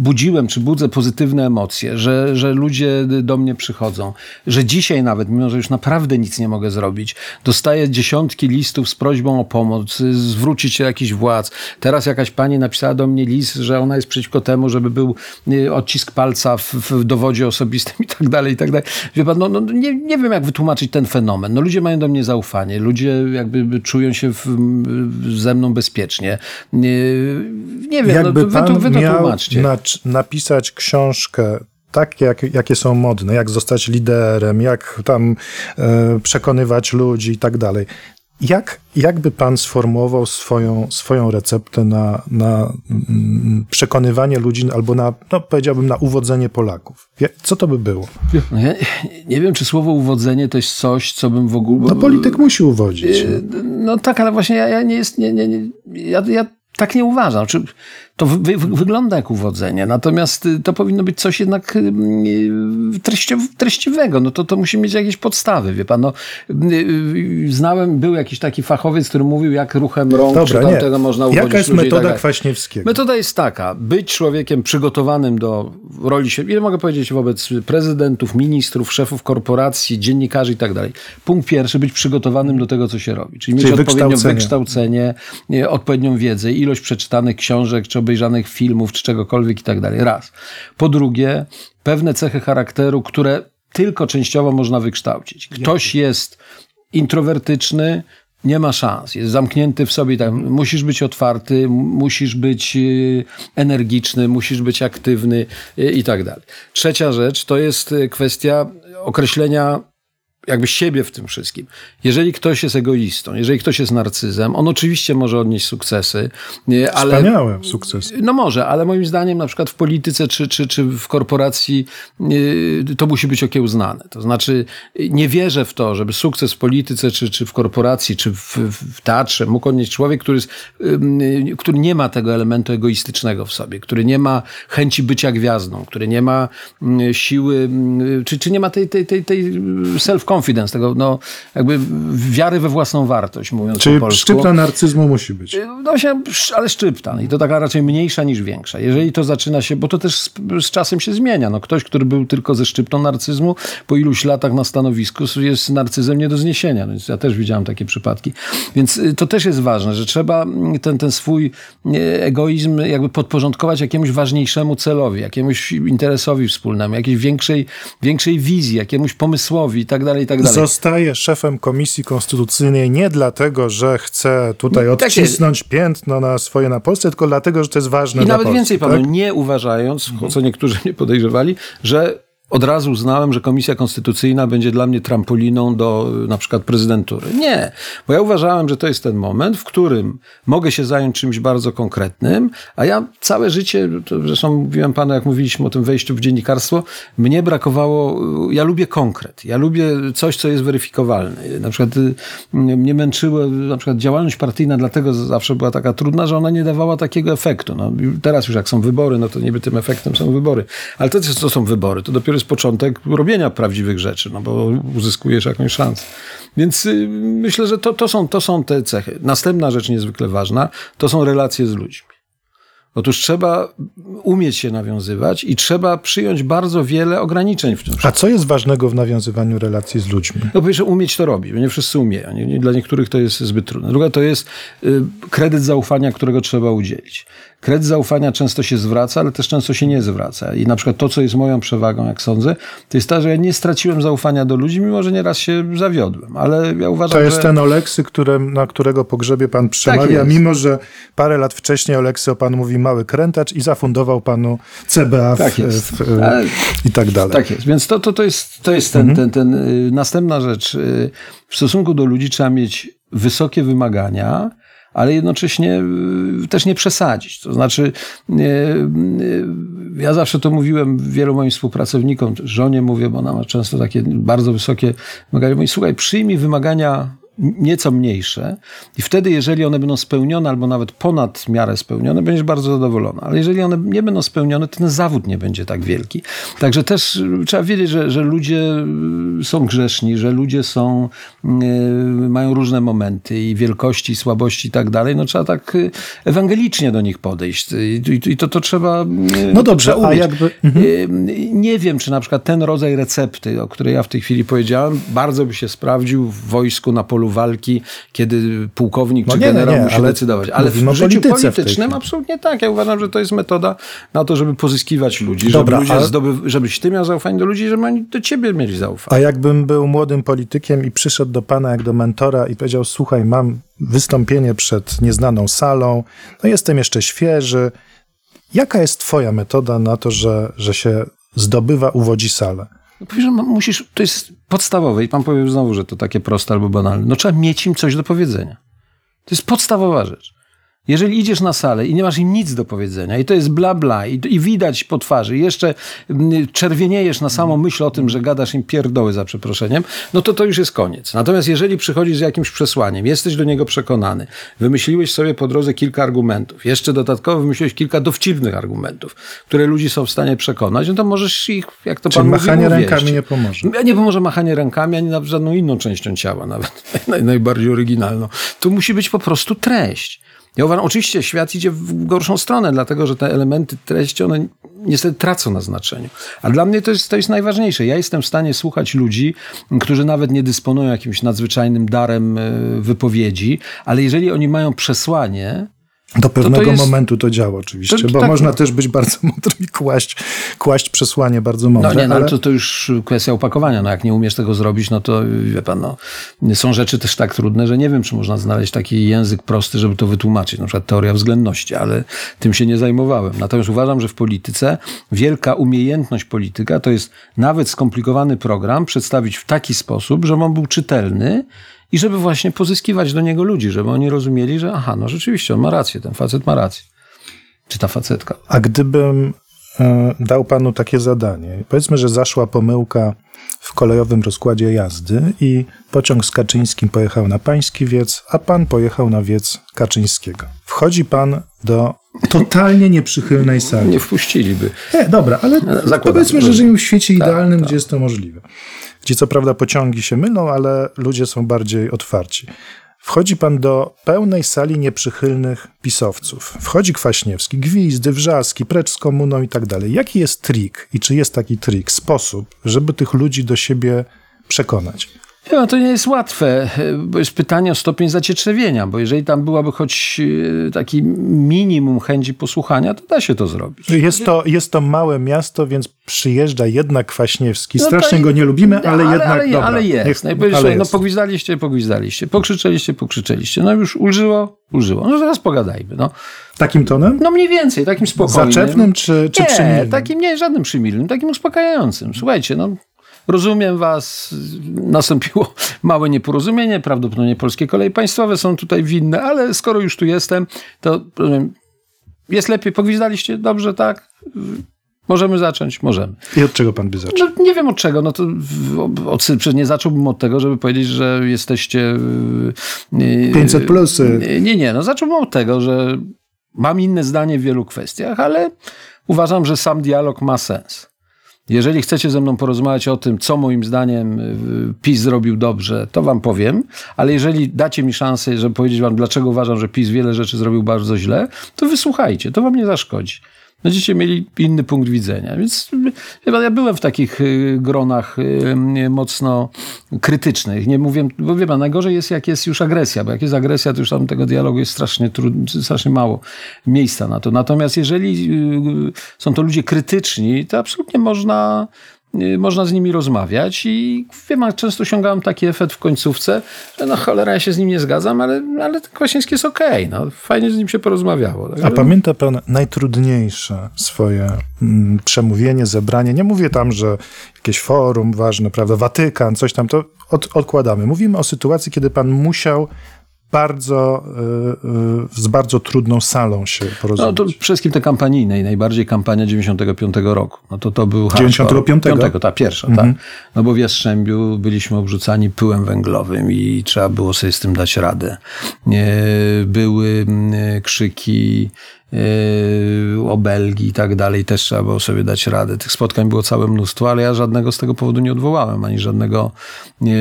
budziłem czy budzę pozytywne emocje, że, że ludzie do mnie przychodzą, że dzisiaj nawet, mimo że już naprawdę nic nie mogę zrobić, dostaję dziesiątki listów z prośbą o pomoc, zwrócić się jakiś władz. Teraz jakaś pani napisała do mnie list, że ona jest przeciwko temu, żeby był y, odcisk palca w, w dowodzie osobistym i tak dalej, i tak dalej. Wie pan, no, no, nie, nie wiem, jak wytłumaczyć ten fenomen. No, ludzie mają do mnie zaufanie, ludzie jakby czują się w, ze mną bezpiecznie. Nie, nie wiem, Jakby no, wy, pan wy, wy miał na, napisać książkę tak, jak, jakie są modne, jak zostać liderem, jak tam e, przekonywać ludzi i tak dalej. Jak, jakby pan sformułował swoją, swoją receptę na, na mm, przekonywanie ludzi albo na, no powiedziałbym, na uwodzenie Polaków? Co to by było? No ja nie wiem, czy słowo uwodzenie to jest coś, co bym w ogóle... No polityk musi uwodzić. No tak, ale właśnie ja, ja nie jest... Nie, nie, nie, ja, ja tak nie uważam. Czy to wy, wy, wygląda jak uwodzenie, natomiast y, to powinno być coś jednak y, treści, treściwego. No to, to musi mieć jakieś podstawy, wie pan. No, y, znałem, był jakiś taki fachowiec, który mówił, jak ruchem rąk Dobra, czy tamtego można uwodzić Jaka jest i metoda tak dalej. Kwaśniewskiego? Metoda jest taka, być człowiekiem przygotowanym do roli, ile mogę powiedzieć, wobec prezydentów, ministrów, szefów korporacji, dziennikarzy i tak dalej. Punkt pierwszy, być przygotowanym do tego, co się robi. Czyli mieć Czyli odpowiednio wykształcenie. wykształcenie, nie, odpowiednią wiedzę, ilość przeczytanych książek, czy obejrzanych filmów, czy czegokolwiek i tak dalej. Raz. Po drugie, pewne cechy charakteru, które tylko częściowo można wykształcić. Ktoś jest introwertyczny, nie ma szans, jest zamknięty w sobie. Tak, musisz być otwarty, musisz być y, energiczny, musisz być aktywny y, i tak dalej. Trzecia rzecz to jest y, kwestia określenia jakby siebie w tym wszystkim. Jeżeli ktoś jest egoistą, jeżeli ktoś jest narcyzem, on oczywiście może odnieść sukcesy, y, ale Wspaniałe sukcesy. no może, ale moim zdaniem na przykład w polityce czy, czy, czy w korporacji to musi być okiełznane. To znaczy nie wierzę w to, żeby sukces w polityce czy, czy w korporacji, czy w, w teatrze mógł odnieść człowiek, który, jest, yy, który nie ma tego elementu egoistycznego w sobie, który nie ma chęci bycia gwiazdą, który nie ma yy, siły, yy, czy, czy nie ma tej, tej, tej, tej self-confidence, tego no, jakby wiary we własną wartość, mówiąc Czyli po polsku. szczypta narcyzmu musi być. No się, ale szczypta. I to taka raczej mniejsza niż większa. Jeżeli to zaczyna się, bo to też z, z czasem się zmienia. No ktoś, który był tylko ze szczyptą narcyzmu, po iluś latach na stanowisku jest narcyzem nie do zniesienia. No Więc ja też widziałem takie przypadki. Więc y, to też jest ważne, że trzeba mm, ten, ten swój y, egoizm jakby podporządkować jakiemuś ważniejszemu celowi, jakiemuś interesowi wspólnemu, jakiejś większej, większej wizji, jakiemuś pomysłowi i tak dalej, i tak dalej. Zostaje szefem Komisji Konstytucyjnej nie dlatego, że chce tutaj Tak jest. odcisnąć piętno na swoje na Polsce, tylko dlatego, że to jest ważne I dla nawet Polski. więcej panu, tak? nie uważając, co niektórzy mnie podejrzewali, że od razu uznałem, że Komisja Konstytucyjna będzie dla mnie trampoliną do y, na przykład prezydentury. Nie, bo ja uważałem, że to jest ten moment, w którym mogę się zająć czymś bardzo konkretnym, a ja całe życie, to zresztą mówiłem panu, jak mówiliśmy o tym wejściu w dziennikarstwo, mnie brakowało, y, ja lubię konkret, ja lubię coś, co jest weryfikowalne. Na przykład y, mnie męczyło, na przykład działalność partyjna dlatego zawsze była taka trudna, że ona nie dawała takiego efektu. No, teraz już jak są wybory, no to niby tym efektem są wybory. Ale to, co są wybory, to dopiero jest początek robienia prawdziwych rzeczy, no bo uzyskujesz jakąś szansę. Więc y, myślę, że to, to, są, to są te cechy. Następna rzecz niezwykle ważna, to są relacje z ludźmi. Otóż trzeba umieć się nawiązywać i trzeba przyjąć bardzo wiele ograniczeń w tym. A co jest ważnego w nawiązywaniu relacji z ludźmi? No po pierwsze umieć to robić, bo nie wszyscy umieją. Nie, nie, dla niektórych to jest zbyt trudne. Druga to jest y, kredyt zaufania, którego trzeba udzielić. Kredyt zaufania często się zwraca, ale też często się nie zwraca. I na przykład to, co jest moją przewagą, jak sądzę, to jest to, że ja nie straciłem zaufania do ludzi, mimo że nieraz się zawiodłem. Ale ja uważam, To jest że... ten Oleksy, na którego pogrzebie pan przemawia, Tak mimo że parę lat wcześniej Oleksy o panu mówi mały krętacz i zafundował panu CBA w, Tak jest. w, Ale- i tak dalej. Tak jest, więc to, to, to jest, to jest ten, Mhm. ten, ten, y, następna rzecz. Y, W stosunku do ludzi trzeba mieć wysokie wymagania, ale jednocześnie y, też nie przesadzić. To znaczy, y, y, ja zawsze to mówiłem wielu moim współpracownikom, żonie mówię, bo ona ma często takie bardzo wysokie wymagania. Słuchaj, przyjmij wymagania nieco mniejsze i wtedy, jeżeli one będą spełnione albo nawet ponad miarę spełnione, będziesz bardzo zadowolony. Ale jeżeli one nie będą spełnione, to ten zawód nie będzie tak wielki. Także też y, trzeba wiedzieć, że, że ludzie y, są grzeszni, że ludzie są, mają różne momenty i wielkości, i słabości i tak dalej. No trzeba tak ewangelicznie do nich podejść i, i to, to trzeba No dobrze, a jakby... Mhm. Nie wiem, czy na przykład ten rodzaj recepty, o której ja w tej chwili powiedziałem, bardzo by się sprawdził w wojsku na polu walki, kiedy pułkownik no czy nie, generał nie, musi ale decydować. Ale w życiu politycznym absolutnie tak. Ja uważam, że to jest metoda na to, żeby pozyskiwać ludzi, Dobra, żeby, ludzie zdoby, żebyś ty miał zaufanie do ludzi, żeby oni do ciebie mieli zaufanie. A jakbym był młodym politykiem i przyszedł do pana jak do mentora i powiedział, słuchaj, mam wystąpienie przed nieznaną salą, no jestem jeszcze świeży, Jaka jest twoja metoda na to, że, że się zdobywa, uwodzi salę? No, musisz, to jest podstawowe i pan powie znowu, że to takie proste albo banalne. No trzeba mieć im coś do powiedzenia. To jest podstawowa rzecz. Jeżeli idziesz na salę i nie masz im nic do powiedzenia i to jest bla bla i, i widać po twarzy, i jeszcze mm, czerwieniejesz na samą myśl o tym, że gadasz im pierdoły za przeproszeniem, no to to już jest koniec. Natomiast jeżeli przychodzisz z jakimś przesłaniem, jesteś do niego przekonany, wymyśliłeś sobie po drodze kilka argumentów, jeszcze dodatkowo wymyśliłeś kilka dowcipnych argumentów, które ludzi są w stanie przekonać, no to możesz ich, jak to Czyli pan machanie mówi, rękami nie pomoże. Nie pomoże machanie rękami, ani na żadną inną częścią ciała, nawet najbardziej oryginalną. Tu musi być po prostu treść. Ja uważam, oczywiście świat idzie w gorszą stronę, dlatego że te elementy treści, one niestety tracą na znaczeniu. A dla mnie to jest, to jest najważniejsze. Ja jestem w stanie słuchać ludzi, którzy nawet nie dysponują jakimś nadzwyczajnym darem e, wypowiedzi, ale jeżeli oni mają przesłanie, do pewnego to to jest, momentu to działa oczywiście, to, bo tak, można też być bardzo mądry i kłaść, kłaść przesłanie bardzo mądre. No nie, no, ale... to, to już kwestia opakowania. No jak nie umiesz tego zrobić, no to wie pan, no, są rzeczy też tak trudne, że nie wiem, czy można znaleźć taki język prosty, żeby to wytłumaczyć. Na przykład teoria względności, ale tym się nie zajmowałem. Natomiast uważam, że w polityce wielka umiejętność polityka to jest nawet skomplikowany program przedstawić w taki sposób, żeby on był czytelny i żeby właśnie pozyskiwać do niego ludzi, żeby oni rozumieli, że aha, no rzeczywiście, on ma rację, ten facet ma rację. Czy ta facetka. A gdybym e, dał panu takie zadanie, powiedzmy, że zaszła pomyłka w kolejowym rozkładzie jazdy i pociąg z Kaczyńskim pojechał na Pański Wiec, a pan pojechał na Wiec Kaczyńskiego. Wchodzi pan do totalnie nieprzychylnej sali. Nie wpuściliby. Nie, dobra, ale Zakładam, powiedzmy, że żyjemy w świecie tak, idealnym, tak. gdzie jest to możliwe gdzie co prawda pociągi się mylą, ale ludzie są bardziej otwarci. Wchodzi pan do pełnej sali nieprzychylnych pisowców. Wchodzi Kwaśniewski, gwizdy, wrzaski, precz z komuną i tak dalej. Jaki jest trik i czy jest taki trik, sposób, żeby tych ludzi do siebie przekonać? No, to nie jest łatwe, bo jest pytanie o stopień zacietrzewienia, bo jeżeli tam byłaby choć e, taki minimum chęci posłuchania, to da się to zrobić. Jest to, jest to małe miasto, więc przyjeżdża jednak Kwaśniewski. No Strasznie go nie lubimy, ale, ale jednak ale, dobra. Ale jest. Niech, ale no, jest. pogwizdaliście, pogwizdaliście, pokrzyczeliście, pokrzyczeliście. No już ulżyło, ulżyło. No zaraz pogadajmy. No. Takim tonem? No mniej więcej, takim spokojnym. Zaczepnym czy, czy nie, przymilnym? takim nie, żadnym przymilnym, takim uspokajającym. Słuchajcie, no Rozumiem was, nastąpiło małe nieporozumienie, prawdopodobnie polskie koleje państwowe są tutaj winne, ale skoro już tu jestem, to jest lepiej. Pogwizdaliście? Dobrze, tak? Możemy zacząć? Możemy. I od czego pan by zaczął? No, nie wiem od czego. No to od, nie zacząłbym od tego, żeby powiedzieć, że jesteście... 500 plusy. Nie, nie. No zacząłbym od tego, że mam inne zdanie w wielu kwestiach, ale uważam, że sam dialog ma sens. Jeżeli chcecie ze mną porozmawiać o tym, co moim zdaniem y, PiS zrobił dobrze, to wam powiem, ale jeżeli dacie mi szansę, żeby powiedzieć wam, dlaczego uważam, że PiS wiele rzeczy zrobił bardzo źle, to wysłuchajcie, to wam nie zaszkodzi będziecie mieli inny punkt widzenia. Więc ja byłem w takich y, gronach y, mocno krytycznych. Nie mówię, bo wie pan, najgorzej jest jak jest już agresja, bo jak jest agresja, to już tam tego dialogu jest strasznie, strasznie mało miejsca na to. Natomiast jeżeli y, są to ludzie krytyczni, to absolutnie można Y, można z nimi rozmawiać i wiem, często osiągałem taki efekt w końcówce, że no cholera, ja się z nim nie zgadzam, ale, ale Kwaśniewski jest okej, okay, no, fajnie z nim się porozmawiało. Tak? A pamięta pan najtrudniejsze swoje mm, przemówienie, zebranie? Nie mówię tam, że jakieś forum ważne, prawda, Watykan, coś tam, to od, odkładamy. Mówimy o sytuacji, kiedy pan musiał bardzo, y, y, z bardzo trudną salą się porozumieć. No to przede wszystkim te kampanijne i najbardziej kampania 95 roku. No to to był 95? Piątego, ta pierwsza, mhm. tak. No bo w Jastrzębiu byliśmy obrzucani pyłem węglowym i trzeba było sobie z tym dać radę. Były mm, krzyki Yy, obelgi i tak dalej, też trzeba było sobie dać radę. Tych spotkań było całe mnóstwo, ale ja żadnego z tego powodu nie odwołałem, ani żadnego nie,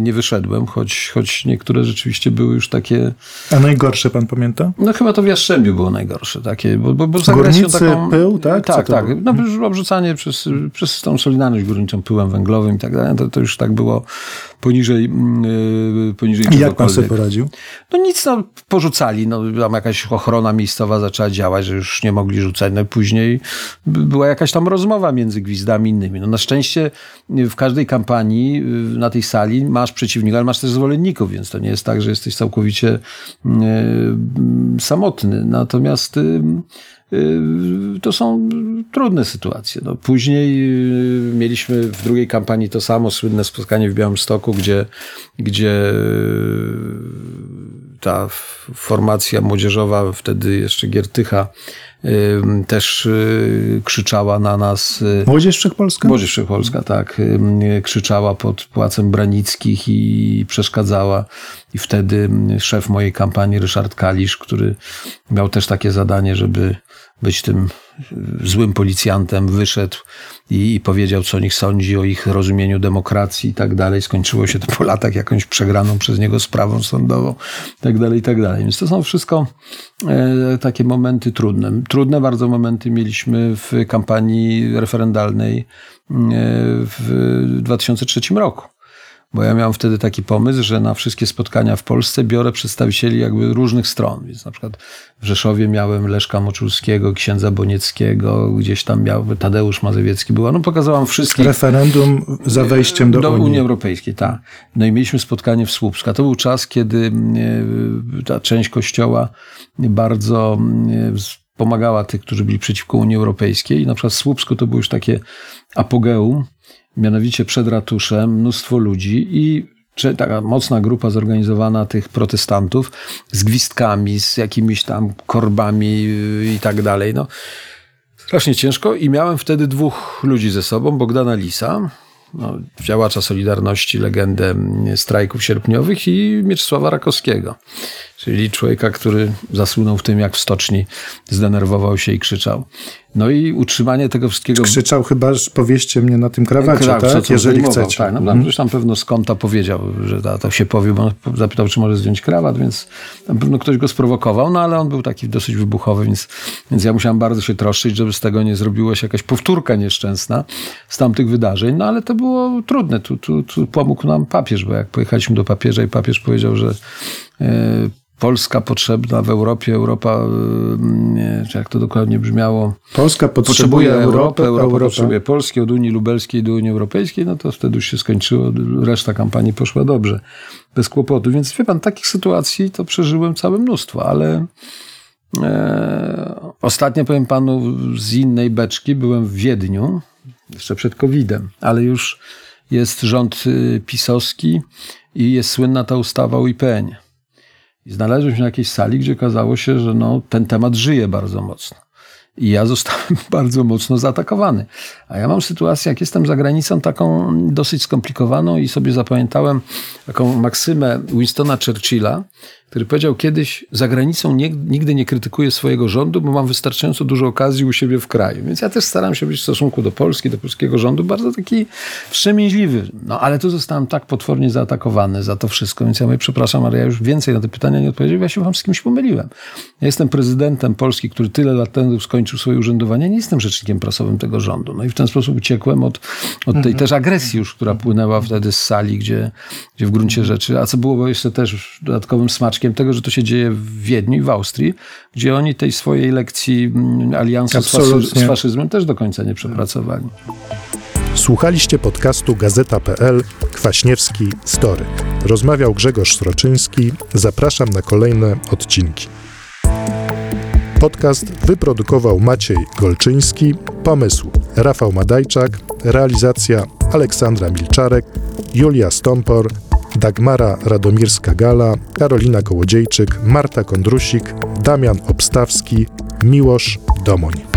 nie wyszedłem, choć, choć niektóre rzeczywiście były już takie... A najgorsze pan pamięta? No chyba to w Jastrzębiu było najgorsze, takie, bo, bo, bo z agresją taką... pył, tak? Tak, tak. No, obrzucanie przez, przez tą Solidarność Górniczą pyłem węglowym i tak dalej, to, to już tak było poniżej, yy, poniżej I jak pan sobie poradził? No nic, no, porzucali. No, tam jakaś ochrona miejscowa zaczęła działać, że już nie mogli rzucać. No później była jakaś tam rozmowa między gwizdami i innymi. No, na szczęście w każdej kampanii yy, na tej sali masz przeciwnika, ale masz też zwolenników, więc to nie jest tak, że jesteś całkowicie yy, samotny. Natomiast Y, to są trudne sytuacje. No, później y, mieliśmy w drugiej kampanii to samo, słynne spotkanie w Białymstoku, gdzie, gdzie y, ta formacja młodzieżowa, wtedy jeszcze Giertycha, też krzyczała na nas. Młodzież Wszechpolska? Młodzież Wszechpolska, tak. Krzyczała pod Płacem Branickich i przeszkadzała. I wtedy szef mojej kampanii, Ryszard Kalisz, który miał też takie zadanie, żeby być tym złym policjantem, wyszedł i, i, powiedział, co o nich sądzi, o ich rozumieniu demokracji i tak dalej. Skończyło się to po latach jakąś przegraną przez niego sprawą sądową i tak dalej, i tak dalej. Więc to są wszystko e, takie momenty trudne. Trudne bardzo momenty mieliśmy w kampanii referendalnej e, w 2003 roku bo ja miałem wtedy taki pomysł, że na wszystkie spotkania w Polsce biorę przedstawicieli jakby różnych stron. Więc na przykład w Rzeszowie miałem Leszka Moczulskiego, księdza Bonieckiego, gdzieś tam miał Tadeusz Mazowiecki była. No pokazałam wszystkich. Referendum za wejściem do, do Unii. Unii Europejskiej, tak. No i mieliśmy spotkanie w Słupsku. To był czas, kiedy e, ta część kościoła bardzo e, pomagała tych, którzy byli przeciwko Unii Europejskiej. I na przykład w Słupsku to było już takie apogeum mianowicie przed ratuszem, mnóstwo ludzi i taka mocna grupa zorganizowana tych protestantów z gwizdkami, z jakimiś tam korbami i tak dalej. No, strasznie ciężko i miałem wtedy dwóch ludzi ze sobą, Bogdana Lisa, no, działacza Solidarności, legendę strajków sierpniowych i Mieczysława Rakowskiego, czyli człowieka, który zasłynął w tym, jak w stoczni zdenerwował się i krzyczał. No i utrzymanie tego wszystkiego. Krzyczał chyba, że powieście mnie na tym krawacie, tak? tak? Jeżeli chcecie. Tak, no, mhm. tam pewno z kąta powiedział, że to się powie, bo on zapytał, czy może zdjąć krawat, więc tam pewno ktoś go sprowokował, no ale on był taki dosyć wybuchowy, więc, więc ja musiałem bardzo się troszczyć, żeby z tego nie zrobiła się jakaś powtórka nieszczęsna z tamtych wydarzeń, no ale to było trudne. Tu, tu, tu pomógł nam papież, bo jak pojechaliśmy do papieża i papież powiedział, że yy, Polska potrzebna w Europie, Europa, nie, czy jak to dokładnie brzmiało? Polska potrzebuje, potrzebuje Europę, Europa, Europa potrzebuje Polski, od Unii Lubelskiej do Unii Europejskiej, no to wtedy już się skończyło, reszta kampanii poszła dobrze, bez kłopotu. Więc wie pan, takich sytuacji to przeżyłem całe mnóstwo, ale e, ostatnio powiem panu z innej beczki, byłem w Wiedniu, jeszcze przed COVID-em, ale już jest rząd y, pisowski i jest słynna ta ustawa o IPN. I znalazłem się na jakiejś sali, gdzie okazało się, że no, ten temat żyje bardzo mocno. I ja zostałem bardzo mocno zaatakowany. A ja mam sytuację, jak jestem za granicą, taką dosyć skomplikowaną i sobie zapamiętałem taką maksymę Winstona Churchilla, który powiedział kiedyś, za granicą nie, nigdy nie krytykuję swojego rządu, bo mam wystarczająco dużo okazji u siebie w kraju. Więc ja też staram się być w stosunku do Polski, do polskiego rządu bardzo taki wstrzemięźliwy. No ale tu zostałem tak potwornie zaatakowany za to wszystko, więc ja mówię, przepraszam, ale ja już więcej na te pytania nie odpowiedziałem, ja się wam z kimś pomyliłem. Ja jestem prezydentem Polski, który tyle lat temu skończył swoje urzędowanie, nie jestem rzecznikiem prasowym tego rządu. No i w ten sposób uciekłem od, od tej mhm. też agresji już, która płynęła wtedy z sali, gdzie, gdzie w gruncie rzeczy, a co było jeszcze też dodatkowym smaczkiem, tego, że to się dzieje w Wiedniu i w Austrii, gdzie oni tej swojej lekcji mm, aliansu z, z faszyzmem też do końca nie przepracowali. Słuchaliście podcastu Gazeta.pl Kwaśniewski Story. Rozmawiał Grzegorz Sroczyński. Zapraszam na kolejne odcinki. Podcast wyprodukował Maciej Golczyński. Pomysł Rafał Madajczak. Realizacja Aleksandra Milczarek, Julia Stompor Dagmara Radomirska-Gala, Karolina Kołodziejczyk, Marta Kondrusik, Damian Obstawski, Miłosz Domoń.